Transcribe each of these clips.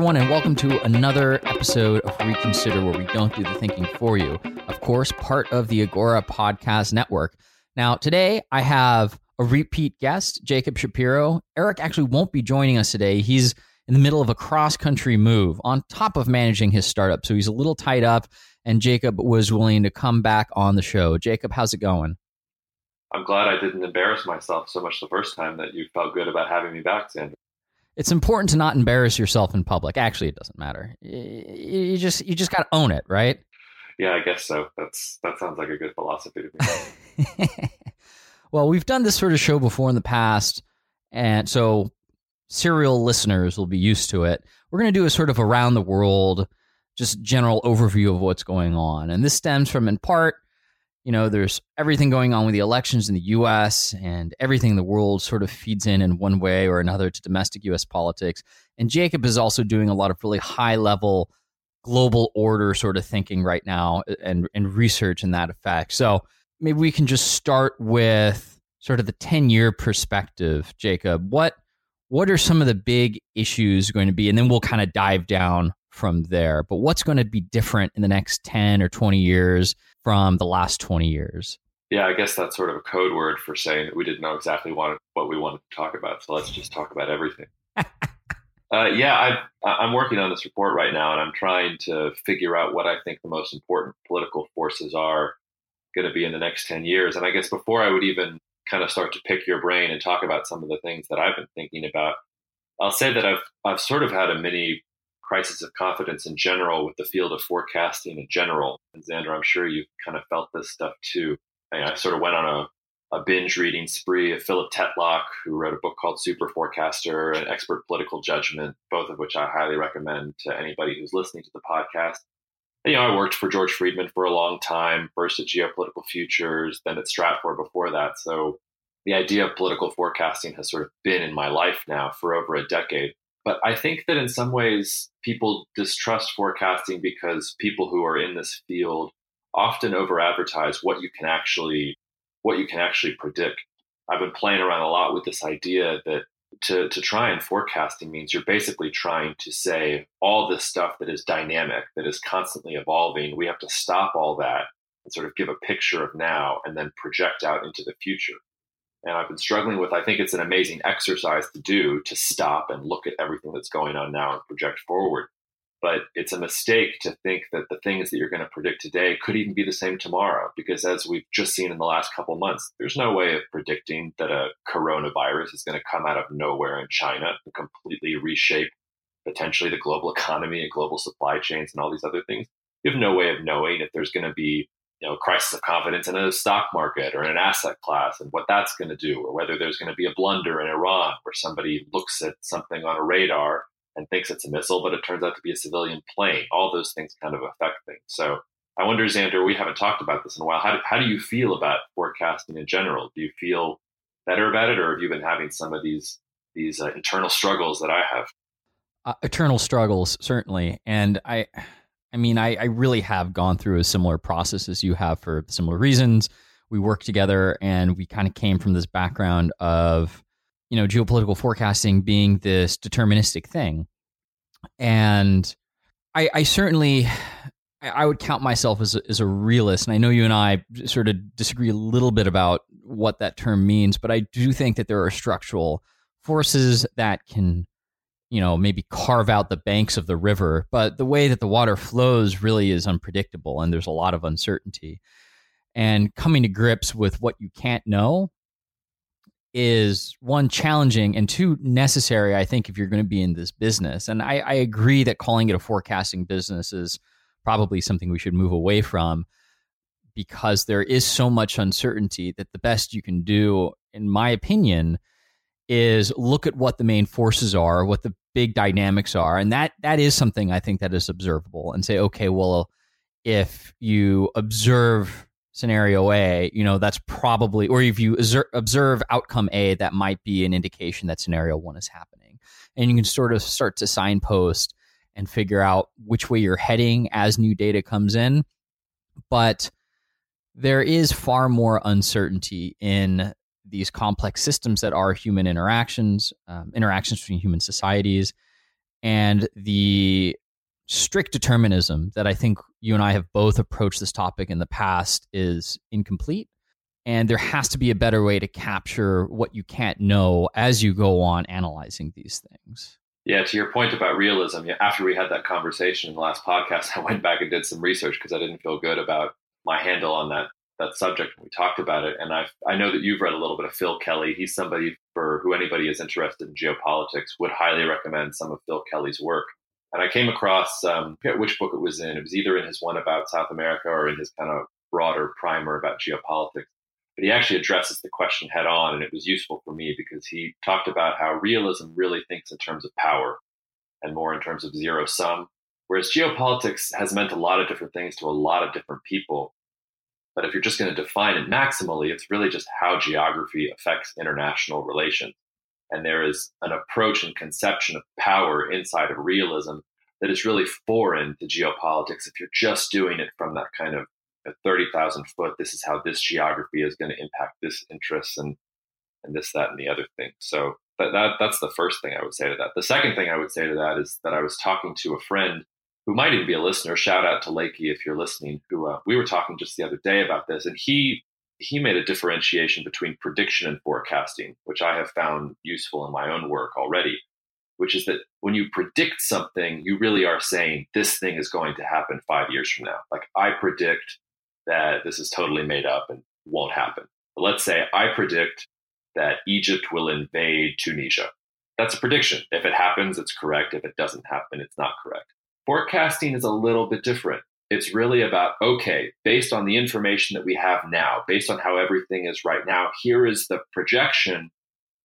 everyone, and welcome to another episode of Reconsider, where we don't do the thinking for you. Of course, part of the Agora Podcast Network. Now, today I have a repeat guest, Jacob Shapiro. Eric actually won't be joining us today. He's in the middle of a cross country move on top of managing his startup. So he's a little tied up, and Jacob was willing to come back on the show. Jacob, how's it going? I'm glad I didn't embarrass myself so much the first time that you felt good about having me back, Xander. It's important to not embarrass yourself in public. Actually, it doesn't matter. You just you just got to own it, right? Yeah, I guess so. That's that sounds like a good philosophy to me. well, we've done this sort of show before in the past, and so serial listeners will be used to it. We're going to do a sort of around the world, just general overview of what's going on, and this stems from in part you know, there's everything going on with the elections in the US and everything in the world sort of feeds in in one way or another to domestic US politics. And Jacob is also doing a lot of really high level global order sort of thinking right now and, and research in that effect. So maybe we can just start with sort of the 10 year perspective, Jacob. What what are some of the big issues going to be? And then we'll kind of dive down from there. But what's going to be different in the next 10 or 20 years from the last 20 years? Yeah, I guess that's sort of a code word for saying that we didn't know exactly what, what we wanted to talk about. So let's just talk about everything. uh, yeah, i I'm working on this report right now, and I'm trying to figure out what I think the most important political forces are going to be in the next 10 years. And I guess before I would even kind of start to pick your brain and talk about some of the things that I've been thinking about, I'll say that I've I've sort of had a mini crisis of confidence in general with the field of forecasting in general. And Xander, I'm sure you've kind of felt this stuff too. I, I sort of went on a, a, binge reading spree of Philip Tetlock, who wrote a book called Super Forecaster and Expert Political Judgment, both of which I highly recommend to anybody who's listening to the podcast. And, you know, I worked for George Friedman for a long time, first at Geopolitical Futures, then at Stratfor before that. So the idea of political forecasting has sort of been in my life now for over a decade. But I think that in some ways, people distrust forecasting because people who are in this field often over advertise what you can actually what you can actually predict. I've been playing around a lot with this idea that to, to try and forecasting means you're basically trying to say all this stuff that is dynamic, that is constantly evolving, we have to stop all that and sort of give a picture of now and then project out into the future and I've been struggling with. I think it's an amazing exercise to do to stop and look at everything that's going on now and project forward. But it's a mistake to think that the things that you're going to predict today could even be the same tomorrow, because as we've just seen in the last couple months, there's no way of predicting that a coronavirus is going to come out of nowhere in China and completely reshape potentially the global economy and global supply chains and all these other things. You have no way of knowing if there's going to be you know, crisis of confidence in a stock market or in an asset class and what that's going to do, or whether there's going to be a blunder in Iran where somebody looks at something on a radar and thinks it's a missile, but it turns out to be a civilian plane. All those things kind of affect things. So I wonder, Xander, we haven't talked about this in a while. How do, how do you feel about forecasting in general? Do you feel better about it, or have you been having some of these these uh, internal struggles that I have? Uh, eternal struggles, certainly, and I I mean, I, I really have gone through a similar process as you have for similar reasons. We worked together and we kind of came from this background of, you know, geopolitical forecasting being this deterministic thing. And I, I certainly I would count myself as a, as a realist, and I know you and I sort of disagree a little bit about what that term means, but I do think that there are structural forces that can, you know, maybe carve out the banks of the river, but the way that the water flows really is unpredictable, and there's a lot of uncertainty. And coming to grips with what you can't know is one challenging and two necessary i think if you're going to be in this business and I, I, agree that calling it a forecasting business is probably something we should move away from because there is so much uncertainty that the best you can do, in my opinion, is look at what the main forces are, what the big dynamics are, and that that is something I think that is observable, and say, okay, well, if you observe scenario A, you know that's probably, or if you observe outcome A, that might be an indication that scenario one is happening, and you can sort of start to signpost and figure out which way you're heading as new data comes in. But there is far more uncertainty in these complex systems that are human interactions, um, interactions between human societies, and the strict determinism that I think you and I have both approached this topic in the past is incomplete. And there has to be a better way to capture what you can't know as you go on analyzing these things. Yeah, to your point about realism, yeah, after we had that conversation in the last podcast, I went back and did some research because I didn't feel good about my handle on that that subject. And we talked about it, and I I know that you've read a little bit of Phil Kelly. He's somebody for who anybody is interested in geopolitics would highly recommend some of Phil Kelly's work. And I came across um, which book it was in. It was either in his one about South America or in his kind of broader primer about geopolitics but he actually addresses the question head on. And it was useful for me because he talked about how realism really thinks in terms of power and more in terms of zero sum. Whereas geopolitics has meant a lot of different things to a lot of different people. But if you're just going to define it maximally, it's really just how geography affects international relations. And there is an approach and conception of power inside of realism that is really foreign to geopolitics if you're just doing it from that kind of 30,000 foot, this is how this geography is going to impact this interest and, and this, that, and the other thing. So that, that, that's the first thing I would say to that. The second thing I would say to that is that I was talking to a friend who might even be a listener. Shout out to Lakey if you're listening. Who uh, we were talking just the other day about this, and he he made a differentiation between prediction and forecasting, which I have found useful in my own work already. Which is that when you predict something, you really are saying this thing is going to happen five years from now. Like I predict that this is totally made up and won't happen. But let's say I predict that Egypt will invade Tunisia. That's a prediction. If it happens, it's correct. If it doesn't happen, it's not correct. Forecasting is a little bit different. It's really about, okay, based on the information that we have now, based on how everything is right now, here is the projection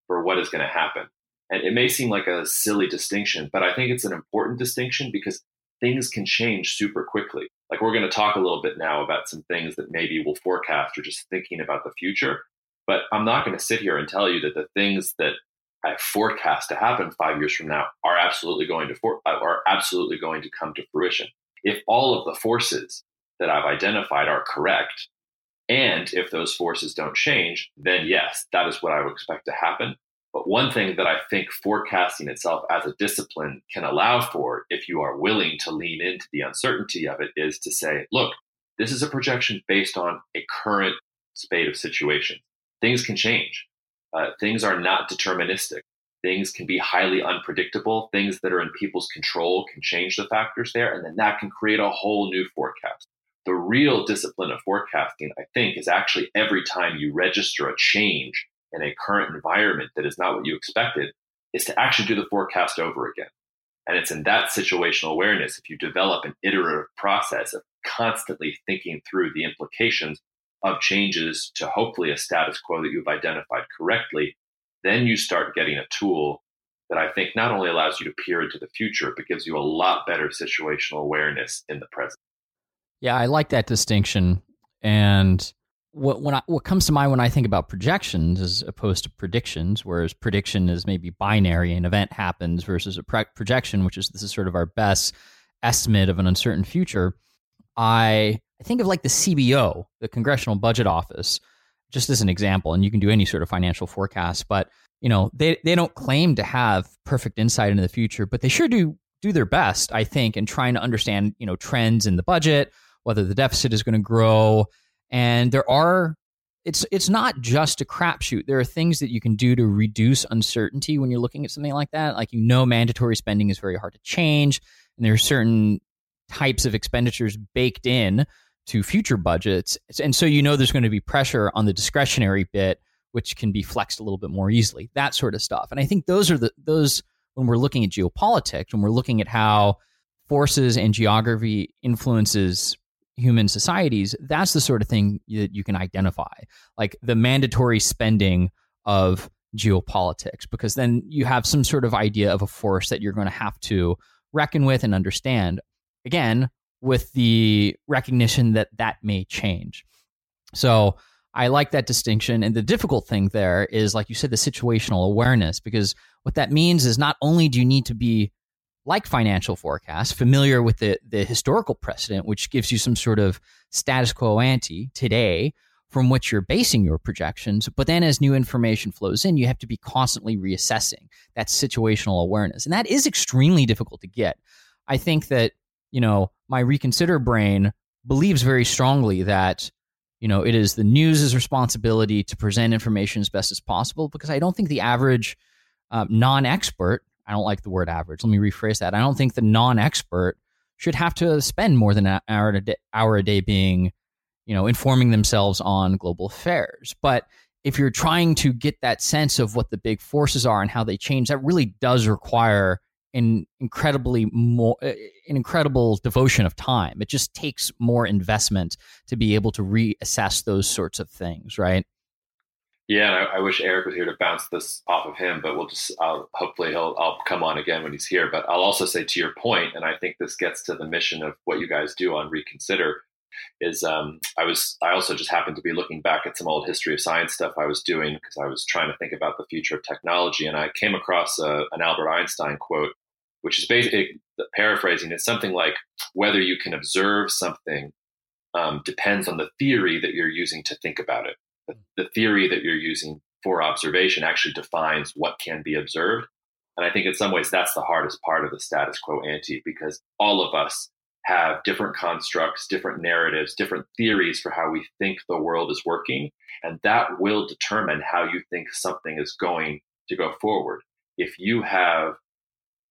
for what is going to happen. And it may seem like a silly distinction, but I think it's an important distinction because things can change super quickly. Like we're going to talk a little bit now about some things that maybe we'll forecast or just thinking about the future. But I'm not going to sit here and tell you that the things that forecast to happen five years from now are absolutely going to for, are absolutely going to come to fruition. If all of the forces that I've identified are correct, and if those forces don't change, then yes, that is what I would expect to happen. But one thing that I think forecasting itself as a discipline can allow for, if you are willing to lean into the uncertainty of it, is to say, look, this is a projection based on a current spate of situations. Things can change. Uh, things are not deterministic. Things can be highly unpredictable. Things that are in people's control can change the factors there, and then that can create a whole new forecast. The real discipline of forecasting, I think, is actually every time you register a change in a current environment that is not what you expected is to actually do the forecast over again. And it's in that situational awareness, if you develop an iterative process of constantly thinking through the implications of changes to hopefully a status quo that you've identified correctly, then you start getting a tool that I think not only allows you to peer into the future, but gives you a lot better situational awareness in the present. Yeah, I like that distinction. And what when I, what comes to mind when I think about projections as opposed to predictions, whereas prediction is maybe binary, an event happens versus a projection, which is this is sort of our best estimate of an uncertain future. I I think of like the CBO, the Congressional Budget Office, just as an example, and you can do any sort of financial forecast, but you know they they don't claim to have perfect insight into the future, but they sure do do their best, I think, in trying to understand, you know, trends in the budget, whether the deficit is going to grow. And there are it's it's not just a crapshoot. There are things that you can do to reduce uncertainty when you're looking at something like that. Like you know, mandatory spending is very hard to change, and there are certain types of expenditures baked in to future budgets, and so you know there's going to be pressure on the discretionary bit, which can be flexed a little bit more easily. That sort of stuff. And I think those are the those when we're looking at geopolitics, when we're looking at how forces and geography influences human societies, that's the sort of thing that you can identify, like the mandatory spending of geopolitics, because then you have some sort of idea of a force that you're going to have to reckon with and understand. Again, with the recognition that that may change. So I like that distinction. And the difficult thing there is, like you said, the situational awareness, because what that means is not only do you need to be like financial forecasts, familiar with the, the historical precedent, which gives you some sort of status quo ante today from which you're basing your projections. But then as new information flows in, you have to be constantly reassessing that situational awareness. And that is extremely difficult to get. I think that, you know, my reconsider brain believes very strongly that, you know, it is the news's responsibility to present information as best as possible because I don't think the average um, non expert I don't like the word average. Let me rephrase that. I don't think the non-expert should have to spend more than an hour a day, hour a day being, you know, informing themselves on global affairs. But if you're trying to get that sense of what the big forces are and how they change, that really does require an incredibly more uh, an incredible devotion of time. It just takes more investment to be able to reassess those sorts of things, right? Yeah, I, I, wish Eric was here to bounce this off of him, but we'll just I'll, hopefully he'll I'll come on again when he's here. But I'll also say to your point, and I think this gets to the mission of what you guys do on Reconsider. Is um, I was I also just happened to be looking back at some old history of science stuff I was doing because I was trying to think about the future of technology, and I came across a, an Albert Einstein quote, which is basically paraphrasing. It's something like whether you can observe something um, depends on the theory that you're using to think about it the theory that you're using for observation actually defines what can be observed. And I think in some ways that's the hardest part of the status quo ante because all of us have different constructs, different narratives, different theories for how we think the world is working. And that will determine how you think something is going to go forward. If you have,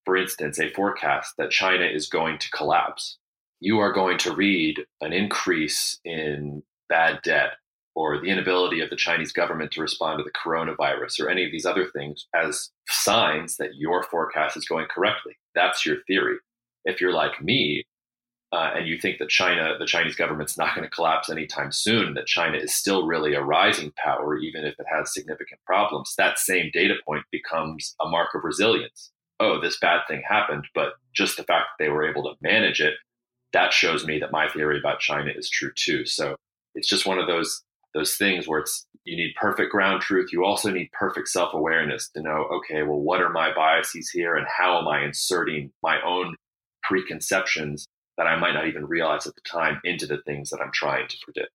for instance, a forecast that China is going to collapse, you are going to read an increase in bad debt or the inability of the Chinese government to respond to the coronavirus or any of these other things as signs that your forecast is going correctly. That's your theory. If you're like me uh, and you think that China, the Chinese government's not going to collapse anytime soon, that China is still really a rising power, even if it has significant problems, that same data point becomes a mark of resilience. Oh, this bad thing happened, but just the fact that they were able to manage it, that shows me that my theory about China is true too. So it's just one of those those things where it's you need perfect ground truth. You also need perfect self awareness to know, okay, well, what are my biases here, and how am I inserting my own preconceptions that I might not even realize at the time into the things that I'm trying to predict.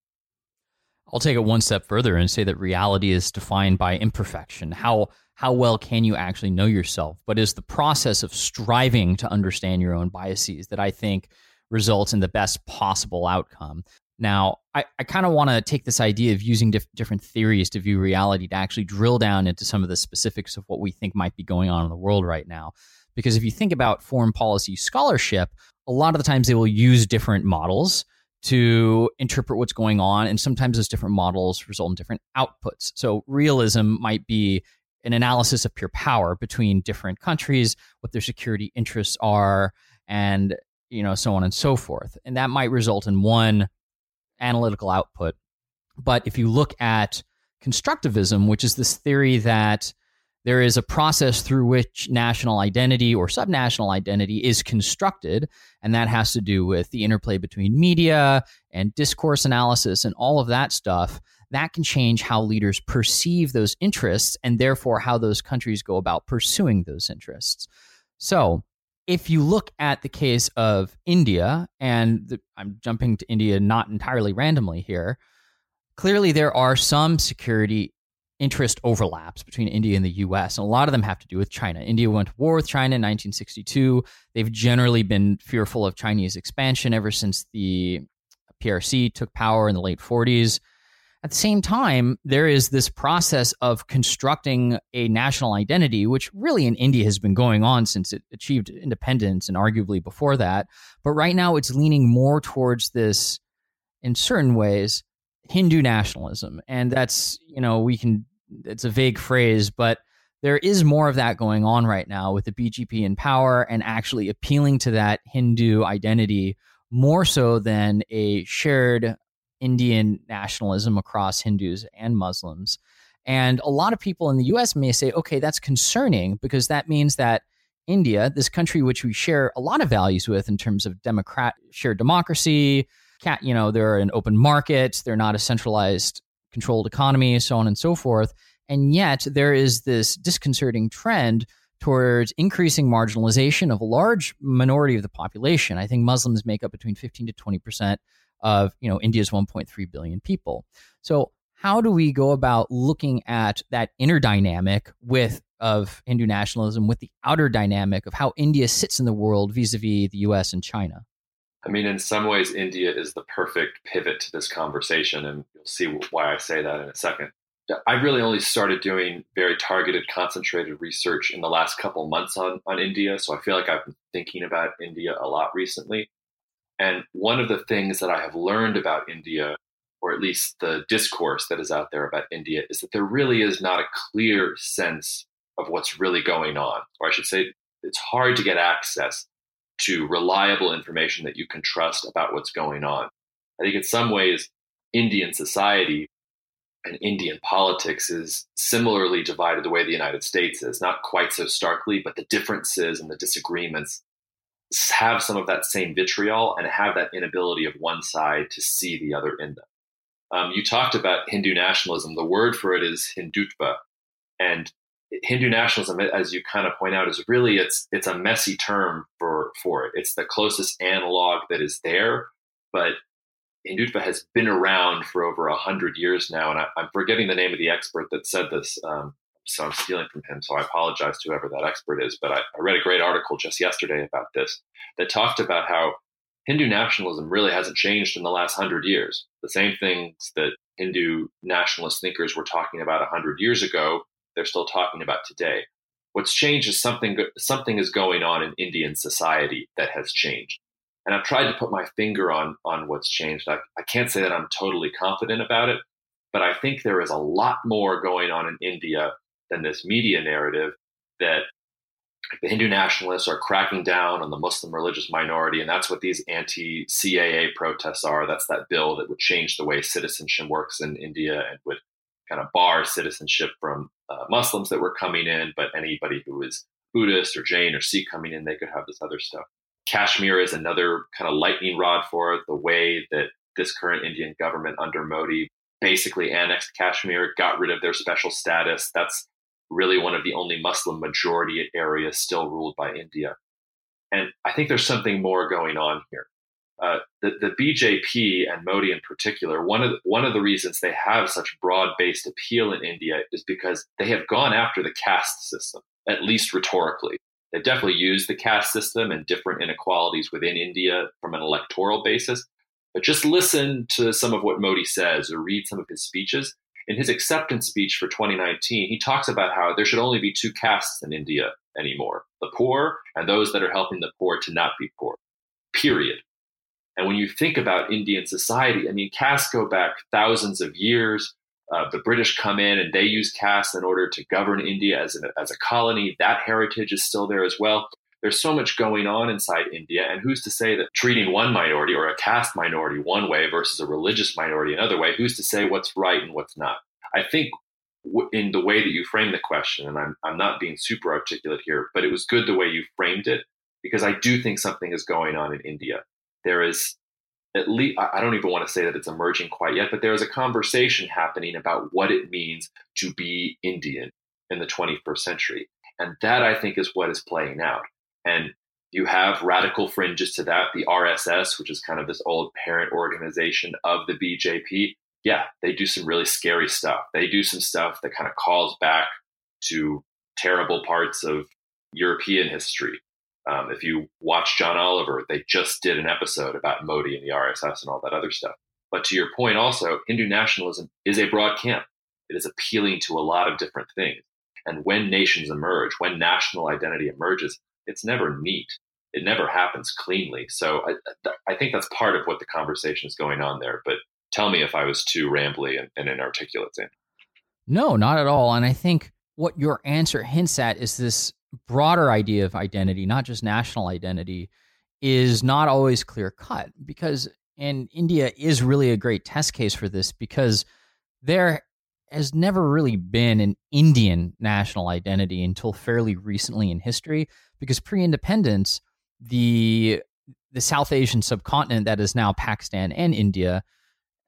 I'll take it one step further and say that reality is defined by imperfection. How how well can you actually know yourself? But is the process of striving to understand your own biases that I think results in the best possible outcome. Now, I, I kind of want to take this idea of using dif- different theories to view reality to actually drill down into some of the specifics of what we think might be going on in the world right now. Because if you think about foreign policy scholarship, a lot of the times they will use different models to interpret what's going on. And sometimes those different models result in different outputs. So realism might be an analysis of pure power between different countries, what their security interests are, and you know so on and so forth. And that might result in one analytical output. But if you look at constructivism, which is this theory that there is a process through which national identity or subnational identity is constructed, and that has to do with the interplay between media and discourse analysis and all of that stuff. That can change how leaders perceive those interests and therefore how those countries go about pursuing those interests. So, if you look at the case of India, and the, I'm jumping to India not entirely randomly here, clearly there are some security interest overlaps between India and the US. And a lot of them have to do with China. India went to war with China in 1962. They've generally been fearful of Chinese expansion ever since the PRC took power in the late 40s. At the same time, there is this process of constructing a national identity, which really in India has been going on since it achieved independence and arguably before that. But right now, it's leaning more towards this, in certain ways, Hindu nationalism. And that's, you know, we can, it's a vague phrase, but there is more of that going on right now with the BJP in power and actually appealing to that Hindu identity more so than a shared Indian nationalism across Hindus and Muslims. And a lot of people in the US may say, okay, that's concerning because that means that India, this country which we share a lot of values with in terms of democrat shared democracy, you know, they're an open market, they're not a centralized controlled economy, so on and so forth. And yet there is this disconcerting trend towards increasing marginalization of a large minority of the population. I think Muslims make up between 15 to 20 percent of you know India's 1.3 billion people. So how do we go about looking at that inner dynamic with of Hindu nationalism with the outer dynamic of how India sits in the world vis-a-vis the US and China? I mean, in some ways, India is the perfect pivot to this conversation, and you'll see why I say that in a second. I really only started doing very targeted, concentrated research in the last couple months on, on India. So I feel like I've been thinking about India a lot recently. And one of the things that I have learned about India, or at least the discourse that is out there about India, is that there really is not a clear sense of what's really going on. Or I should say, it's hard to get access to reliable information that you can trust about what's going on. I think in some ways, Indian society and Indian politics is similarly divided the way the United States is, not quite so starkly, but the differences and the disagreements have some of that same vitriol and have that inability of one side to see the other in them. Um, you talked about Hindu nationalism. The word for it is Hindutva, and Hindu nationalism, as you kind of point out, is really it's it's a messy term for for it. It's the closest analog that is there, but Hindutva has been around for over a hundred years now, and I, am forgetting the name of the expert that said this. Um, so I'm stealing from him. So I apologize to whoever that expert is. But I, I read a great article just yesterday about this that talked about how Hindu nationalism really hasn't changed in the last hundred years. The same things that Hindu nationalist thinkers were talking about hundred years ago, they're still talking about today. What's changed is something something is going on in Indian society that has changed. And I've tried to put my finger on on what's changed. I, I can't say that I'm totally confident about it, but I think there is a lot more going on in India than this media narrative that the Hindu nationalists are cracking down on the Muslim religious minority, and that's what these anti CAA protests are. That's that bill that would change the way citizenship works in India and would kind of bar citizenship from uh, Muslims that were coming in, but anybody who is Buddhist or Jain or Sikh coming in, they could have this other stuff. Kashmir is another kind of lightning rod for it. The way that this current Indian government under Modi basically annexed Kashmir, got rid of their special status. That's really one of the only Muslim majority areas still ruled by India. And I think there's something more going on here. Uh, the, the BJP and Modi in particular, one of the, one of the reasons they have such broad-based appeal in India is because they have gone after the caste system, at least rhetorically. They've definitely used the caste system and different inequalities within India from an electoral basis. But just listen to some of what Modi says or read some of his speeches, in his acceptance speech for 2019, he talks about how there should only be two castes in India anymore the poor and those that are helping the poor to not be poor, period. And when you think about Indian society, I mean, castes go back thousands of years. Uh, the British come in and they use castes in order to govern India as, a as a colony. That heritage is still there as well. There's so much going on inside India, and who's to say that treating one minority or a caste minority one way versus a religious minority another way, who's to say what's right and what's not? I think in the way that you framed the question, and I'm, I'm not being super articulate here, but it was good the way you framed it because I do think something is going on in India. There is at least, I don't even want to say that it's emerging quite yet, but there is a conversation happening about what it means to be Indian in the 21st century. And that I think is what is playing out. And you have radical fringes to that, the RSS, which is kind of this old parent organization of the BJP, yeah, they do some really scary stuff. They do some stuff that kind of calls back to terrible parts of European history. Um, if you watch John Oliver, they just did an episode about Modi and the RSS and all that other stuff. But to your point, also, Hindu nationalism is a broad camp. It is appealing to a lot of different things. And when nations emerge, when national identity emerges, it's never neat. It never happens cleanly. So I, I think that's part of what the conversation is going on there. But tell me if I was too rambly and, and inarticulate. No, not at all. And I think what your answer hints at is this broader idea of identity, not just national identity, is not always clear cut because and India is really a great test case for this because there has never really been an Indian national identity until fairly recently in history because pre-independence the the South Asian subcontinent that is now Pakistan and India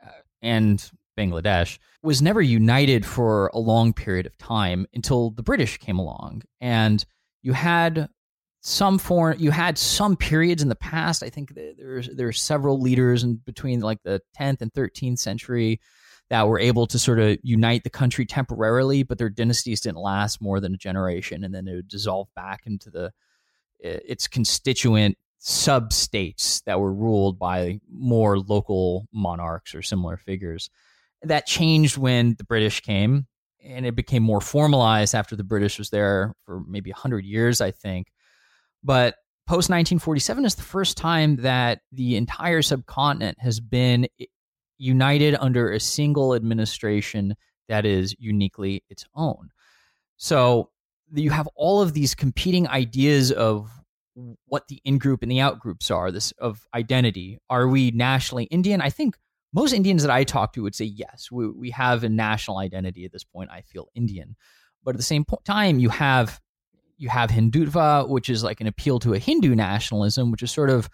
uh, and Bangladesh was never united for a long period of time until the British came along. And you had some foreign you had some periods in the past i think there's there's several leaders in between like the 10th and 13th century that were able to sort of unite the country temporarily but their dynasties didn't last more than a generation and then it would dissolve back into the its constituent sub states that were ruled by more local monarchs or similar figures. That changed when the british came and it became more formalized after the british was there for maybe 100 years i think. But post 1947 is the first time that the entire subcontinent has been united under a single administration that is uniquely its own. So you have all of these competing ideas of what the in group and the out groups are this of identity. Are we nationally indian? I think most indians that i talk to would say yes. We, we have a national identity at this point. I feel indian. But at the same time you have you have Hindutva, which is like an appeal to a Hindu nationalism, which is sort of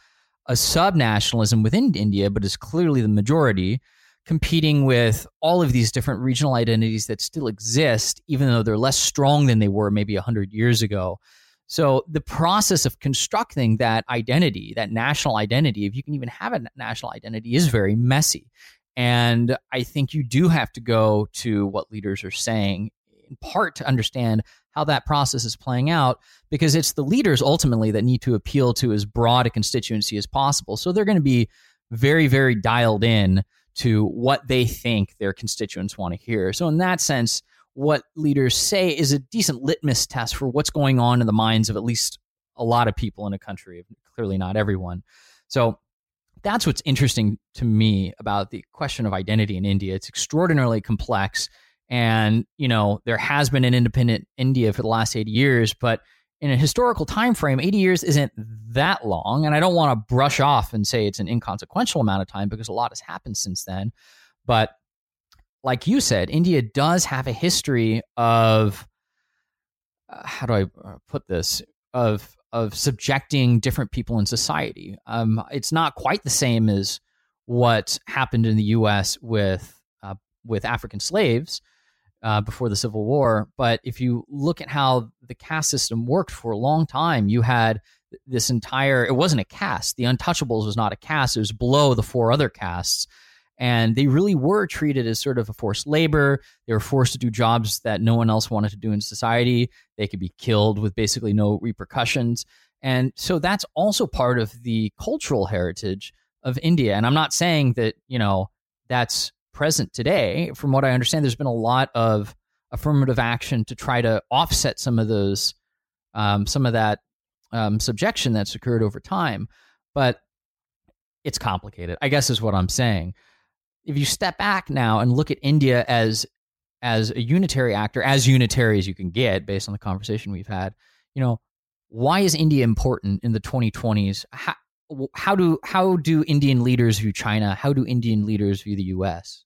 a sub nationalism within India, but is clearly the majority, competing with all of these different regional identities that still exist, even though they're less strong than they were maybe 100 years ago. So the process of constructing that identity, that national identity, if you can even have a national identity, is very messy. And I think you do have to go to what leaders are saying in part to understand how that process is playing out because it's the leaders ultimately that need to appeal to as broad a constituency as possible. So they're going to be very, very dialed in to what they think their constituents want to hear. So, in that sense, what leaders say is a decent litmus test for what's going on in the minds of at least a lot of people in a country, clearly not everyone. So, that's what's interesting to me about the question of identity in India. It's extraordinarily complex and you know there has been an independent india for the last 80 years but in a historical time frame 80 years isn't that long. And i don't want to brush off and say it's an inconsequential amount of time because a lot has happened since then. But like you said india does have a history of uh, how do i uh, put this? Of of subjecting different people in society. Um, it's not quite the same as what happened in the us with uh, with african slaves uh, before the Civil War. But if you look at how the caste system worked for a long time, you had this entire, it wasn't a caste. The Untouchables was not a caste, it was below the four other castes. And they really were treated as sort of a forced labor. They were forced to do jobs that no one else wanted to do in society. They could be killed with basically no repercussions. And so that's also part of the cultural heritage of India. And I'm not saying that, you know, that's present today, from what I understand, there's been a lot of affirmative action to try to offset some of those, um, some of that um, subjection that's occurred over time. But it's complicated, I guess, is what I'm saying. If you step back now and look at India as as a unitary actor, as unitary as you can get, based on the conversation we've had, you know, why is India important in the 2020s? How, how do how do Indian leaders view China? How do Indian leaders view the U.S.?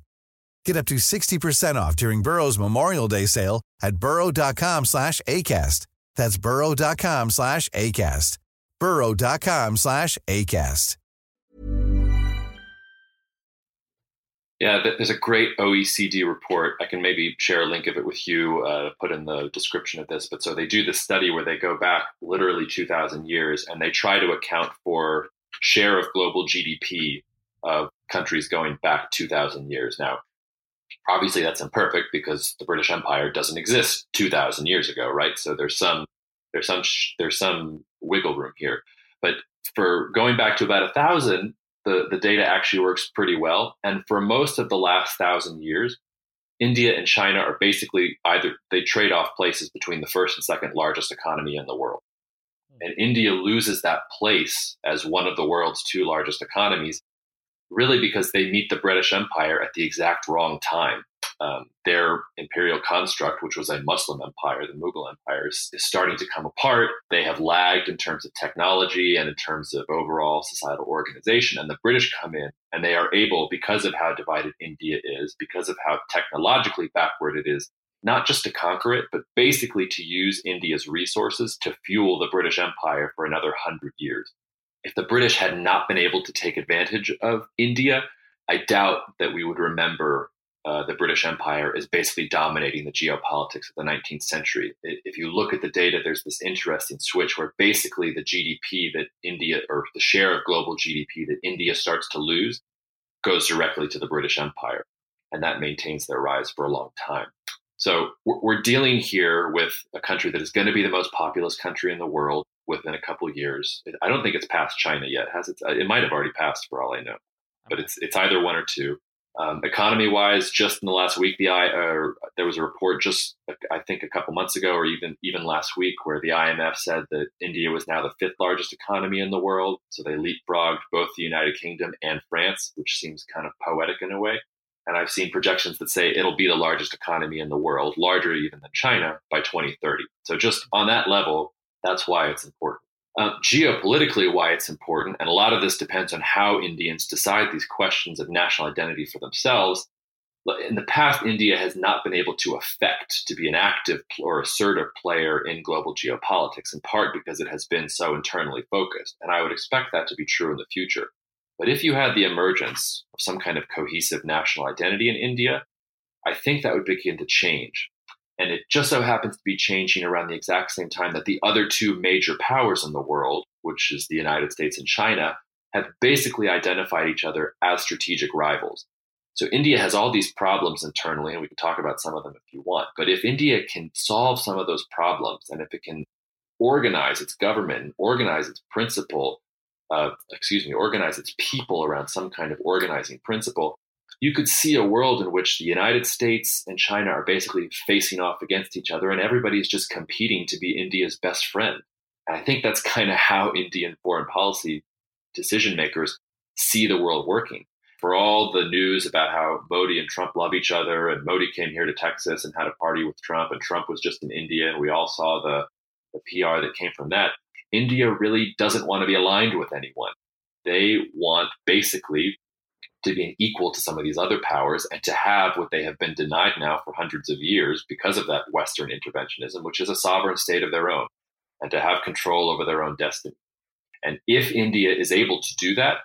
Get up to 60% off during Burrow's Memorial Day sale at burrow.com slash ACAST. That's burrow.com slash ACAST. burrow.com slash ACAST. Yeah, there's a great OECD report. I can maybe share a link of it with you, uh, put in the description of this. But so they do this study where they go back literally 2,000 years and they try to account for share of global GDP of countries going back 2,000 years. Now, obviously that's imperfect because the British Empire doesn't exist 2,000 years ago, right? So there's some there's some there's some wiggle room here. But for going back to about a thousand, the, the data actually works pretty well. And for most of the last thousand years, India and China are basically either they trade off places between the first and second largest economy in the world. Hmm. And India loses that place as one of the world's two largest economies really because they meet the British Empire at the exact wrong time. Um, their imperial construct, which was a Muslim empire, the Mughal Empire, is, is, starting to come apart. They have lagged in terms of technology and in terms of overall societal organization. And the British come in and they are able, because of how divided India is, because of how technologically backward it is, not just to conquer it, but basically to use India's resources to fuel the British Empire for another hundred years if the British had not been able to take advantage of India, I doubt that we would remember uh, the British Empire as basically dominating the geopolitics of the 19th century. If you look at the data, there's this interesting switch where basically the GDP that India, or the share of global GDP that India starts to lose, goes directly to the British Empire. And that maintains their rise for a long time. So we're dealing here with a country that is going to be the most populous country in the world within a couple years. I don't think it's past China yet. Has it? It might have already passed for all I know, but it's it's either one or two. Um, economy wise, just in the last week, the I uh, there was a report just I think a couple months ago, or even even last week, where the IMF said that India was now the fifth largest economy in the world. So they leapfrogged both the United Kingdom and France, which seems kind of poetic in a way. And I've seen projections that say it'll be the largest economy in the world, larger even than China by 2030. So just on that level, that's why it's important. Uh, geopolitically, why it's important, and a lot of this depends on how Indians decide these questions of national identity for themselves. In the past, India has not been able to affect to be an active or assertive player in global geopolitics, in part because it has been so internally focused. And I would expect that to be true in the future. But if you had the emergence of some kind of cohesive national identity in India, I think that would begin to change. And it just so happens to be changing around the exact same time that the other two major powers in the world, which is the United States and China, have basically identified each other as strategic rivals. So India has all these problems internally, and we can talk about some of them if you want. But if India can solve some of those problems, and if it can organize its government, and organize its principle, uh, excuse me, organize its people around some kind of organizing principle, you could see a world in which the United States and China are basically facing off against each other, and everybody's just competing to be India's best friend. And I think that's kind of how Indian foreign policy decision makers see the world working. For all the news about how Modi and Trump love each other, and Modi came here to Texas and had a party with Trump, and Trump was just in India, and we all saw the, the PR that came from that. India really doesn't want to be aligned with anyone. They want basically to be equal to some of these other powers and to have what they have been denied now for hundreds of years because of that Western interventionism, which is a sovereign state of their own, and to have control over their own destiny. And if India is able to do that,